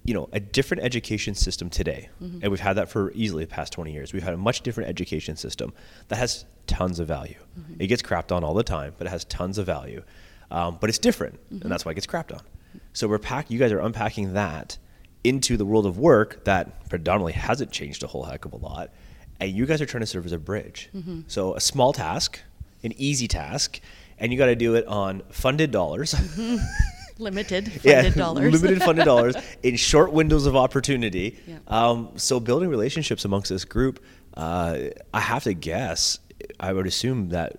you know, a different education system today, mm-hmm. and we've had that for easily the past 20 years. We've had a much different education system that has tons of value. It gets crapped on all the time, but it has tons of value. Um, but it's different, and that's why it gets crapped on. So we're pack. You guys are unpacking that into the world of work that predominantly hasn't changed a whole heck of a lot, and you guys are trying to serve as a bridge. So a small task, an easy task, and you got to do it on funded dollars. Limited funded dollars. limited funded dollars in short windows of opportunity. Yeah. Um, so building relationships amongst this group, uh, I have to guess. I would assume that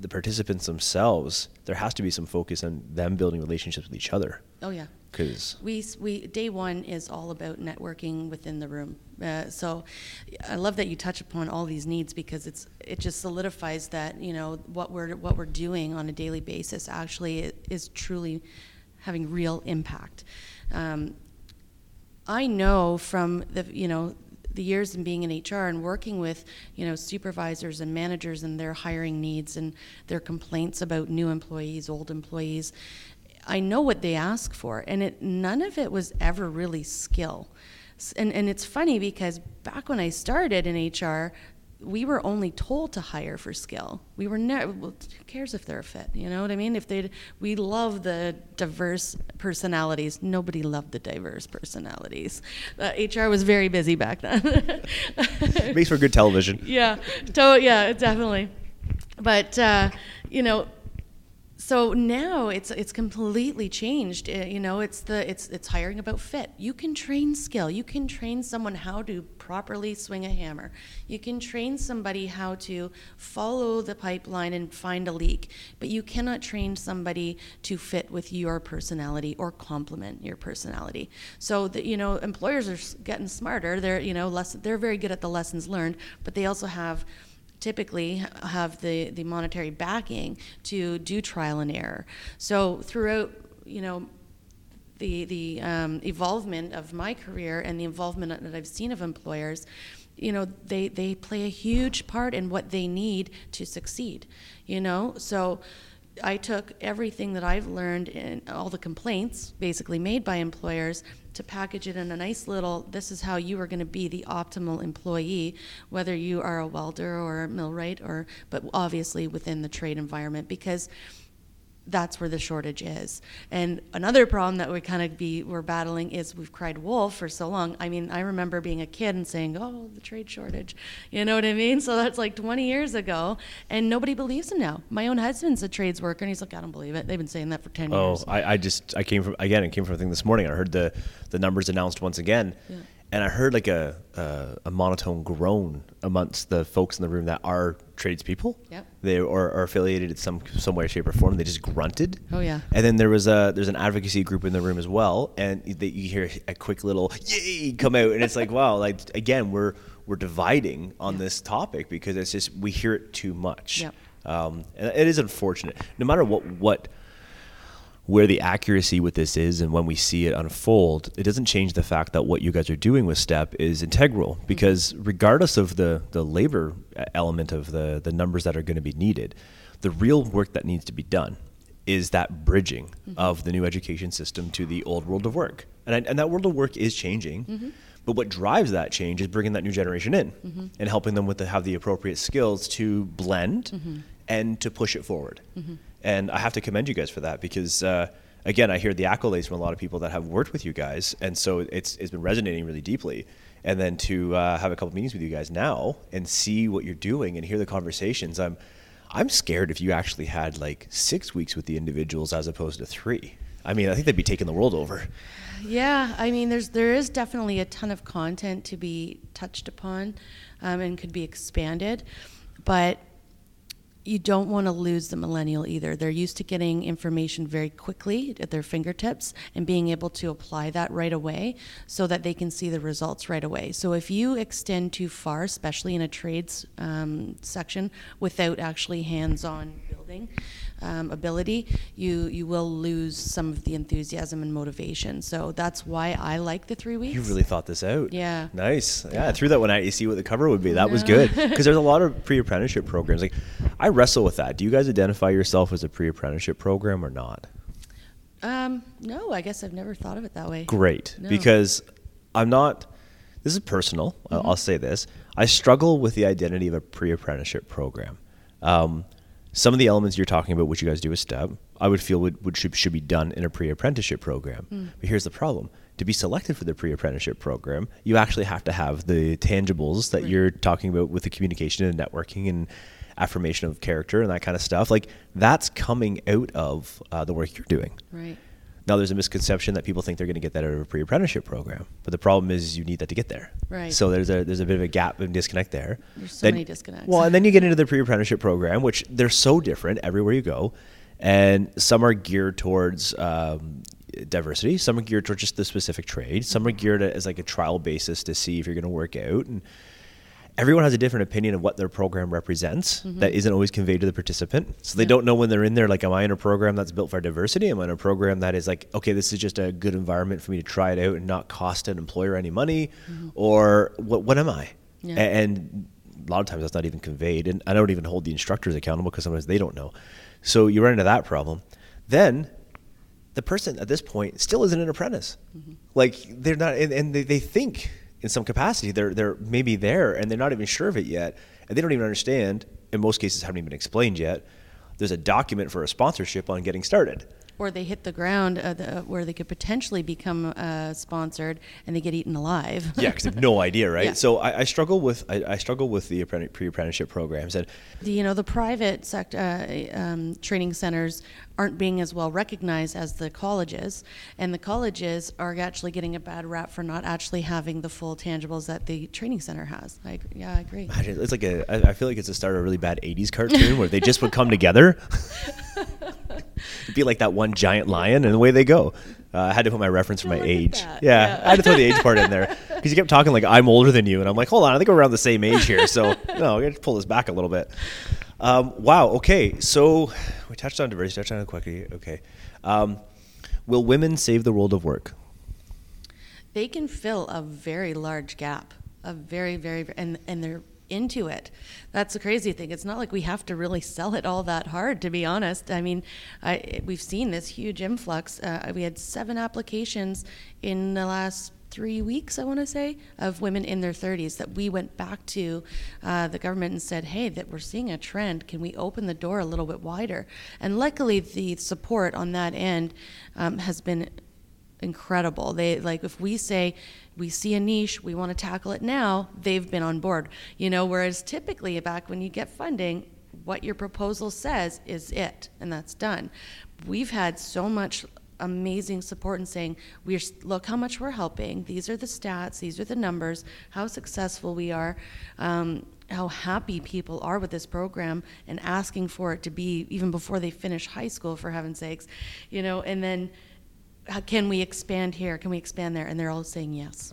the participants themselves, there has to be some focus on them building relationships with each other. oh yeah. Because We, we day one is all about networking within the room. Uh, so I love that you touch upon all these needs because it's it just solidifies that you know what we're what we're doing on a daily basis actually is truly having real impact. Um, I know from the you know the years in being in HR and working with you know supervisors and managers and their hiring needs and their complaints about new employees, old employees. I know what they ask for, and it none of it was ever really skill. And and it's funny because back when I started in HR, we were only told to hire for skill. We were never. Well, who cares if they're a fit? You know what I mean? If they, we love the diverse personalities. Nobody loved the diverse personalities. Uh, HR was very busy back then. makes for good television. yeah, to, yeah, definitely. But uh, you know, so now it's it's completely changed. Uh, you know, it's the it's it's hiring about fit. You can train skill. You can train someone how to properly swing a hammer. You can train somebody how to follow the pipeline and find a leak. But you cannot train somebody to fit with your personality or complement your personality. So you know, employers are getting smarter. They're you know less. They're very good at the lessons learned, but they also have typically have the, the monetary backing to do trial and error. So throughout, you know, the the um, evolvement of my career and the involvement that I've seen of employers, you know, they they play a huge part in what they need to succeed. You know, so. I took everything that I've learned and all the complaints basically made by employers to package it in a nice little this is how you are going to be the optimal employee whether you are a welder or a millwright or but obviously within the trade environment because that's where the shortage is. And another problem that we kind of be we're battling is we've cried wolf for so long. I mean, I remember being a kid and saying, "Oh, the trade shortage," you know what I mean? So that's like 20 years ago, and nobody believes him now. My own husband's a trades worker, and he's like, "I don't believe it. They've been saying that for 10 Oh, years." I, I just I came from again. It came from a thing this morning. I heard the the numbers announced once again, Yeah. And I heard like a, a a monotone groan amongst the folks in the room that are tradespeople. Yep. They are, are affiliated in some some way, shape, or form. They just grunted. Oh, yeah. And then there was a there's an advocacy group in the room as well, and they, you hear a quick little yay come out, and it's like wow, like again we're we're dividing on this topic because it's just we hear it too much. Yep. Um, and it is unfortunate. No matter what what where the accuracy with this is and when we see it unfold, it doesn't change the fact that what you guys are doing with STEP is integral mm-hmm. because regardless of the, the labor element of the, the numbers that are going to be needed, the real work that needs to be done is that bridging mm-hmm. of the new education system to the old world of work. And, I, and that world of work is changing. Mm-hmm. But what drives that change is bringing that new generation in and helping them with the, have the appropriate skills to blend and to push it forward. And I have to commend you guys for that because, uh, again, I hear the accolades from a lot of people that have worked with you guys, and so it's it's been resonating really deeply. And then to uh, have a couple meetings with you guys now and see what you're doing and hear the conversations, I'm I'm scared if you actually had like six weeks with the individuals as opposed to three. I mean, I think they'd be taking the world over. Yeah, I mean, there's there is definitely a ton of content to be touched upon, um, and could be expanded, but you don't want to lose the millennial either. They're used to getting information very quickly at their fingertips and being able to apply that right away so that they can see the results right away. So if you extend too far, especially in a trades um, section, without actually hands on building, um, ability, you you will lose some of the enthusiasm and motivation. So that's why I like the three weeks. You really thought this out. Yeah. Nice. Yeah, I threw that one out. You see what the cover would be. That was good because there's a lot of pre-apprenticeship programs. Like, I wrestle with that. Do you guys identify yourself as a pre-apprenticeship program or not? Um, no, I guess I've never thought of it that way. Great, No. because I'm not. This is personal. I'll- I'll say this. I struggle with the identity of a pre-apprenticeship program. Um, some of the elements you're talking about, which you guys do with STEP, I would feel would, would should, should be done in a pre-apprenticeship program. But here's the problem: to be selected for the pre-apprenticeship program, you actually have to have the tangibles that Right. you're talking about with the communication and networking and affirmation of character and that kind of stuff. Like that's coming out of uh, the work you're doing. Right. Now, there's a misconception that people think they're going to get that out of a pre-apprenticeship program, but the problem is you need that to get there. Right. So there's a there's a bit of a gap and disconnect there. There's so Then- many disconnects. Well, and then you get into the pre-apprenticeship program, which they're so different everywhere you go, and some are geared towards um, diversity, some are geared towards just the specific trade, some are geared as like a trial basis to see if you're going to work out, and everyone has a different opinion of what their program represents Mm-hmm. that isn't always conveyed to the participant. So they don't know when they're in there, like, am I in a program that's built for diversity? Am I in a program that is like, okay, this is just a good environment for me to try it out and not cost an employer any money? Or what, what am I? Mm-hmm. Yeah. And a lot of times that's not even conveyed. And I don't even hold the instructors accountable because sometimes they don't know. So you run into that problem. Then the person at this point still isn't an apprentice. Like they're not, and, and they, they think in some capacity they're they're maybe there, and they're not even sure of it yet, and they don't even understand. In most cases, haven't even explained yet. There's a document for a sponsorship on getting started. Or they hit the ground uh, the, where they could potentially become uh, sponsored and they get eaten alive. Yeah, because they have no idea, right? Yeah. So I, I struggle with I, I struggle with the pre-apprenticeship programs, and The- you know the private sector uh, um, training centers aren't being as well recognized as the colleges and the colleges are actually getting a bad rap for not actually having the full tangibles that the training center has I, ag- yeah i agree Imagine- It's like a. I I feel like it's the start of a really bad '80s cartoon where they just would come together. It'd be like that one giant lion, and away they go. Uh, I had to put my reference for my age. Yeah, Yeah. I had to throw the age part in there because you kept talking like I'm older than you, and I'm like, hold on, I think we're around the same age here. So no, I got to pull this back a little bit. Um, wow. Okay, so we touched on diversity, touched on equity. Okay, um, will women save the world of work? they can fill a very large gap a very very and and they're into it. That's the crazy thing. It's not like we have to really sell it all that hard to be honest. I mean I, we've seen this huge influx. Uh, we had seven applications in the last three weeks i want to say of women in their 30s that we went back to uh, the government and said hey that we're seeing a trend. Can we open the door a little bit wider? And luckily the support on that end um, has been incredible. They like if we say we see a niche, we want to tackle it now, they've been on board. You know, whereas typically back when you get funding, what your proposal says is it, and that's done. We've had so much amazing support in saying we're look how much we're helping these are the stats these are the numbers how successful we are um, how happy people are with this program and asking for it to be even before they finish high school for heaven's sakes you know and then can we expand here? Can we expand there? And they're all saying yes.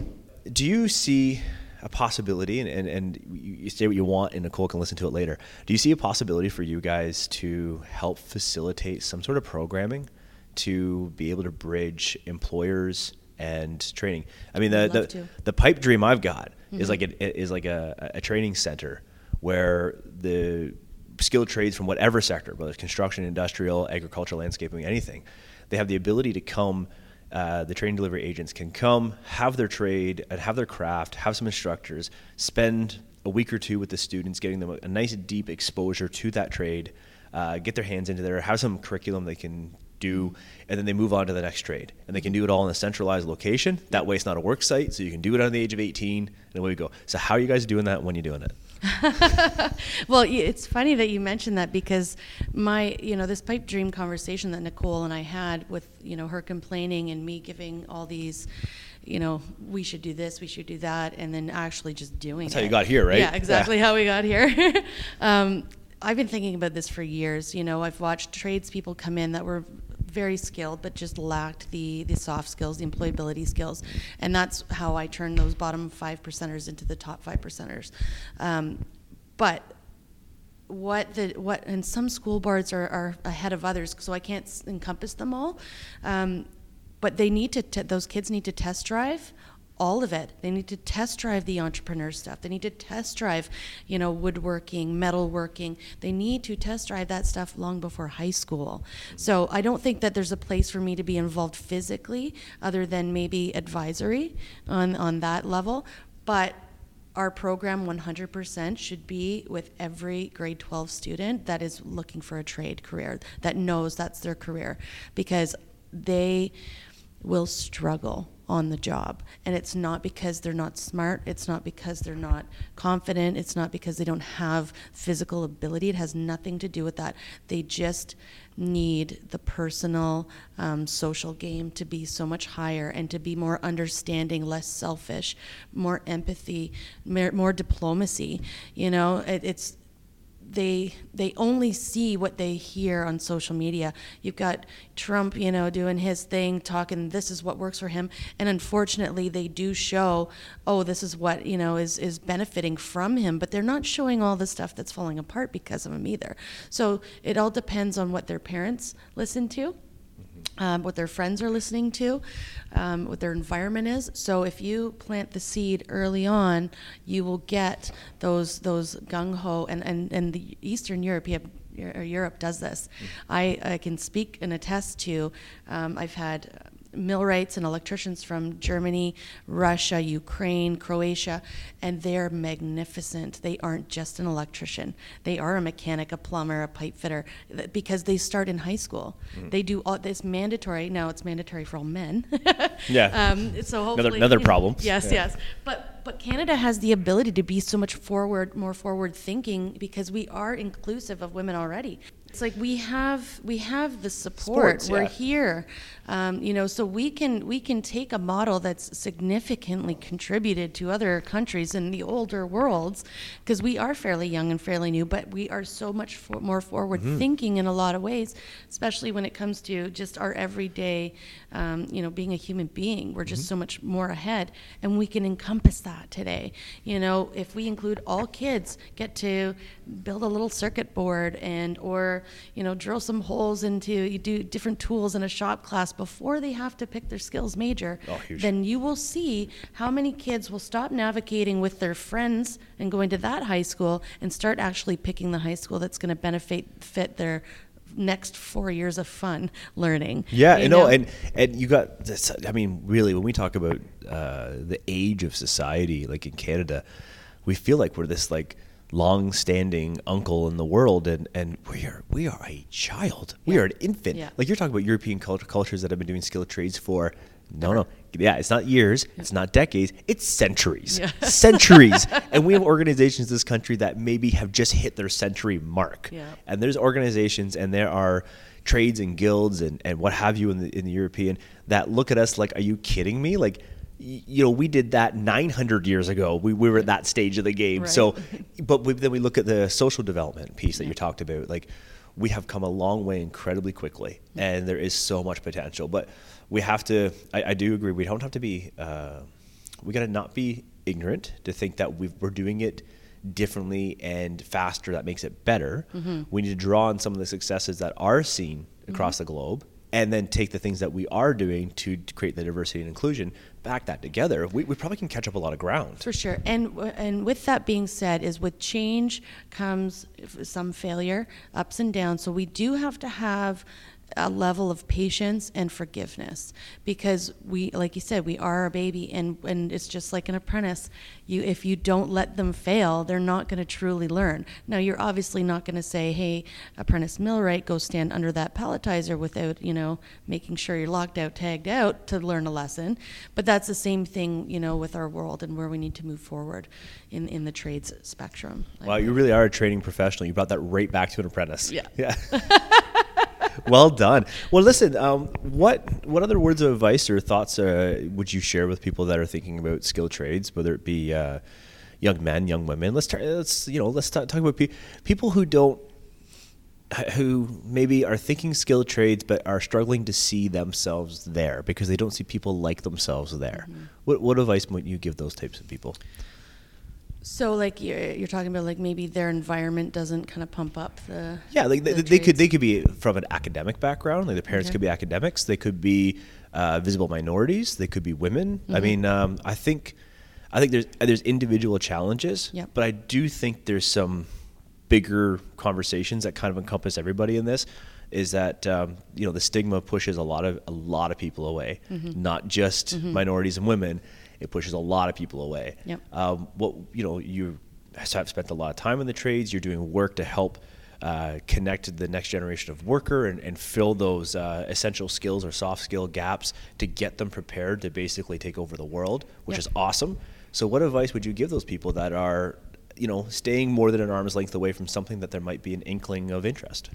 do you see a possibility and, and, and you say what you want and nicole can listen to it later do you see a possibility for you guys to help facilitate some sort of programming to be able to bridge employers and training i mean the, the, to. Mm-hmm. the pipe dream i've got is like a, is like a, a training center where the skilled trades from whatever sector whether it's construction industrial agricultural landscaping anything they have the ability to come uh, the training delivery agents can come, have their trade, and have their craft, have some instructors, spend a week or two with the students, getting them a, a nice deep exposure to that trade, uh, get their hands into there, have some curriculum they can do, and then they move on to the next trade. And they can do it all in a centralized location. That way, it's not a work site, so you can do it on the age of 18, and away we go. So, how are you guys doing that when you're doing it? well, it's funny that you mentioned that because my, you know, this pipe dream conversation that Nicole and I had with, you know, her complaining and me giving all these, you know, we should do this, we should do that, and then actually just doing That's it. how you got here, right? Yeah, exactly how we got here. um, I've been thinking about this for years. You know, I've watched tradespeople come in that were very skilled but just lacked the the soft skills, the employability skills, and that's how I turned those bottom five percenters into the top five percenters. Um, but what the what and some school boards are, are ahead of others, so I can't encompass them all. Um, but they need to t- those kids need to test drive all of it. They need to test drive the entrepreneur stuff. They need to test drive, you know, woodworking, metalworking. They need to test drive that stuff long before high school. So I don't think that there's a place for me to be involved physically, other than maybe advisory on on that level. But our program 100% should be with every grade 12 student that is looking for a trade career, that knows that's their career, because they will struggle on the job. And it's not because they're not smart, it's not because they're not confident, it's not because they don't have physical ability. It has nothing to do with that. They just need the personal um, social game to be so much higher and to be more understanding, less selfish, more empathy, more, more diplomacy. You know, it, it's they they only see what they hear on social media. You've got Trump, you know, doing his thing, talking this is what works for him, and unfortunately they do show, oh, this is what you know is is benefiting from him, but they're not showing all the stuff that's falling apart because of him either. So it all depends on what their parents listen to um, what their friends are listening to, um, what their environment is. So if you plant the seed early on, you will get those those gung ho and and and the Eastern Europe. Europe does this. I, I can speak and attest to. Um, I've had millwrights and electricians from Germany, Russia, Ukraine, Croatia, and they're magnificent. They aren't just an electrician. They are a mechanic, a plumber, a pipe fitter, because they start in high school. They do all this mandatory. Now it's mandatory for all men. Yeah. Um, so hopefully Another- another problem. Yes, Yeah. yes. But but Canada has the ability to be so much forward, more forward thinking because we are inclusive of women already. It's like we have we have the support. Sports, We're yeah. here, um, you know, so we can we can take a model that's significantly contributed to other countries in the older worlds, because we are fairly young and fairly new, but we are so much for, more forward Mm-hmm. thinking in a lot of ways, especially when it comes to just our everyday, um, you know, being a human being. We're Mm-hmm. just so much more ahead, and we can encompass that today. You know, if we include all kids, get to build a little circuit board and or you know drill some holes into you do different tools in a shop class before they have to pick their skills major Oh, then you will see how many kids will stop navigating with their friends and going to that high school and start actually picking the high school that's going to benefit fit their next four years of fun learning Yeah, you you know, and and you got this. I mean, really, when we talk about uh, the age of society, like in Canada, we feel like we're this like long-standing uncle in the world, and and we are we are a child. We are an infant. Yeah. Like you're talking about European cult- cultures that have been doing skilled trades for. No, no, yeah, it's not years, it's not decades, it's centuries, Yeah. centuries, and we have organizations in this country that maybe have just hit their century mark, Yeah. and there's organizations and there are trades and guilds and, and what have you in the in the European that look at us like, are you kidding me? Like, you know, we did that 900 years ago. We, we were at that stage of the game. Right. So, but we, then we look at the social development piece that you talked about. Like, we have come a long way incredibly quickly, and there is so much potential. But we have to. I, I do agree. We don't have to be. Uh, we got to not be ignorant to think that we've, we're doing it differently and faster that makes it better. We need to draw on some of the successes that are seen across the globe and then take the things that we are doing to create the diversity and inclusion, back that together. We, we probably can catch up a lot of ground. For sure, and and with that being said, is with change comes some failure, ups and downs. So we do have to have a level of patience and forgiveness because we, like you said, we are a baby, and and it's just like an apprentice. You, if you don't let them fail, they're not going to truly learn. Now, you're obviously not going to say, "Hey, apprentice millwright, go stand under that palletizer without you know making sure you're locked out, tagged out to learn a lesson." But that's the same thing, you know, with our world and where we need to move forward in in the trades spectrum. Wow, you really are a training professional. You brought that right back to an apprentice. Yeah. Yeah. well done. Well, listen. Um, what what other words of advice or thoughts uh, would you share with people that are thinking about skilled trades, whether it be uh, young men, young women? Let's tar- let's you know let's ta- talk about pe- people who don't who maybe are thinking skilled trades but are struggling to see themselves there because they don't see people like themselves there. Mm-hmm. What what advice might you give those types of people? So, like you're, you're talking about, like maybe their environment doesn't kind of pump up the yeah, like the they, they, could they could be from an academic background, like their parents okay. could be academics, they could be uh, visible minorities, they could be women. Mm-hmm. I mean, um, I think I think there's there's individual challenges, yep. but I do think there's some bigger conversations that kind of encompass everybody in this. Is that um, you know the stigma pushes a lot of a lot of people away, mm-hmm. not just mm-hmm. minorities and women it pushes a lot of people away. Yep. Um, what you know, you have spent a lot of time in the trades. You're doing work to help uh, connect the next generation of worker and, and fill those uh, essential skills or soft skill gaps to get them prepared to basically take over the world, which yep. is awesome. So, what advice would you give those people that are you know, staying more than an arm's length away from something that there might be an inkling of interest?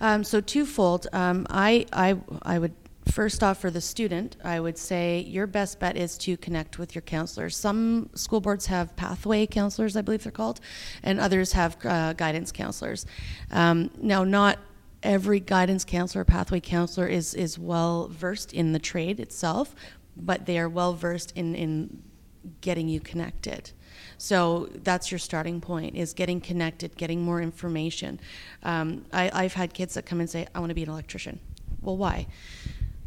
Um, so twofold. Um, I, I, I would First off, for the student, I would say your best bet is to connect with your counselors. Some school boards have pathway counselors, I believe they're called, and others have uh, guidance counselors. Um, now, not every guidance counselor or pathway counselor is, is well versed in the trade itself, but they are well versed in, in getting you connected. So that's your starting point is getting connected, getting more information. Um, I, I've had kids that come and say, I want to be an electrician. Well, why?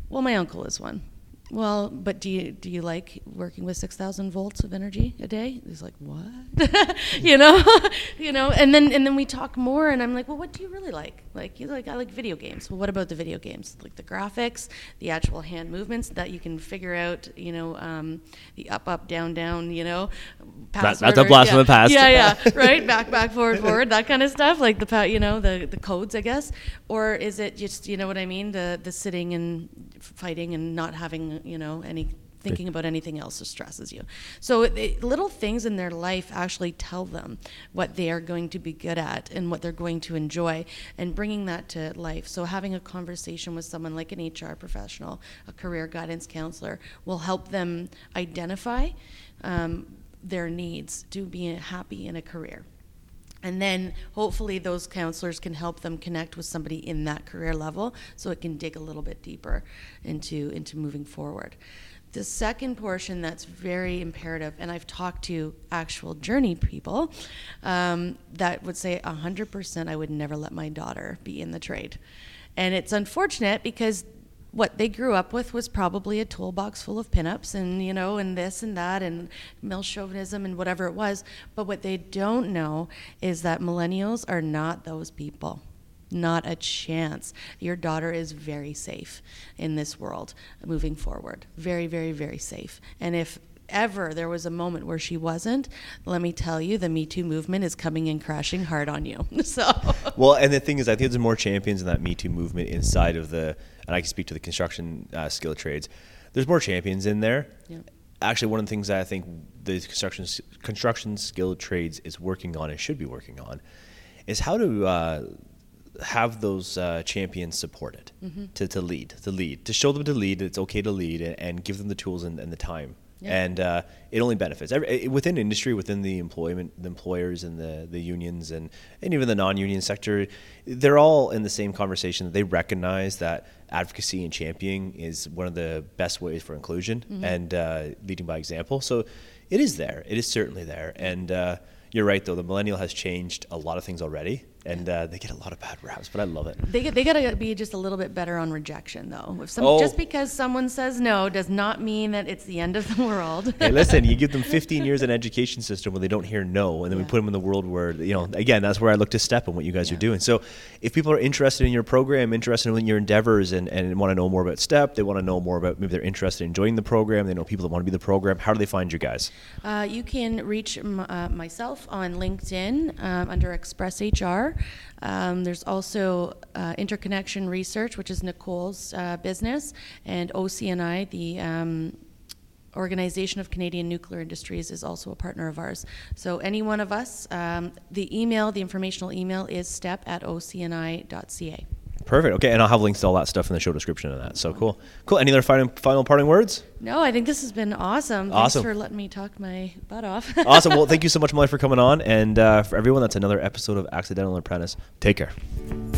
Well, my uncle is one. Well, but do you do you like working with six thousand volts of energy a day? He's like, what? you know, you know. And then and then we talk more, and I'm like, well, what do you really like? Like, you like I like video games. Well, what about the video games? Like the graphics, the actual hand movements that you can figure out. You know, um, the up, up, down, down. You know, that's a blast yeah. from the past. Yeah, yeah, right. Back, back, forward, forward. That kind of stuff. Like the you know the the codes, I guess. Or is it just you know what I mean? The the sitting and fighting and not having you know any thinking about anything else that stresses you. So it, little things in their life actually tell them what they are going to be good at and what they're going to enjoy, and bringing that to life. So having a conversation with someone like an HR professional, a career guidance counselor, will help them identify um, their needs to be happy in a career. And then hopefully those counselors can help them connect with somebody in that career level so it can dig a little bit deeper into, into moving forward. The second portion that's very imperative, and I've talked to actual journey people um, that would say 100% I would never let my daughter be in the trade. And it's unfortunate because what they grew up with was probably a toolbox full of pinups and you know and this and that and male chauvinism and whatever it was. But what they don't know is that millennials are not those people. Not a chance. Your daughter is very safe in this world moving forward. Very very very safe. And if ever there was a moment where she wasn't, let me tell you, the Me Too movement is coming in crashing hard on you. so well, and the thing is, I think there's more champions in that Me Too movement inside of the, and I can speak to the construction uh, skill trades. There's more champions in there. Yeah. Actually, one of the things that I think the construction construction skill trades is working on and should be working on is how to uh, have those uh, champions supported mm-hmm. to, to lead, to lead, to show them to lead. It's okay to lead, and, and give them the tools and, and the time yeah. And uh, it only benefits Every, within industry, within the employment, the employers and the, the unions and, and even the non-union sector. They're all in the same conversation. They recognize that advocacy and championing is one of the best ways for inclusion mm-hmm. and uh, leading by example. So it is there. It is certainly there. And uh, you're right, though. The millennial has changed a lot of things already and uh, they get a lot of bad raps, but I love it. They they gotta be just a little bit better on rejection, though. If some, oh. just because someone says no does not mean that it's the end of the world. hey, listen, you give them 15 years in education system where they don't hear no, and then yeah. we put them in the world where you know again that's where I look to step and what you guys yeah. are doing. So if people are interested in your program, interested in your endeavors, and, and want to know more about STEP, they want to know more about maybe they're interested in joining the program. They know people that want to be the program. How do they find you guys? Uh, you can reach m- uh, myself on LinkedIn um, under Express HR. Um, there's also uh, interconnection research, which is Nicole's uh, business, and OCNI, the um, Organization of Canadian Nuclear Industries, is also a partner of ours. So any one of us, um, the email, the informational email is step at ocni.ca. Perfect. Okay, and I'll have links to all that stuff in the show description of that. So cool. Cool. Any other final final parting words? No, I think this has been awesome. Awesome. Thanks for letting me talk my butt off. awesome. Well, thank you so much, Molly, for coming on. And uh, for everyone, that's another episode of Accidental Apprentice. Take care.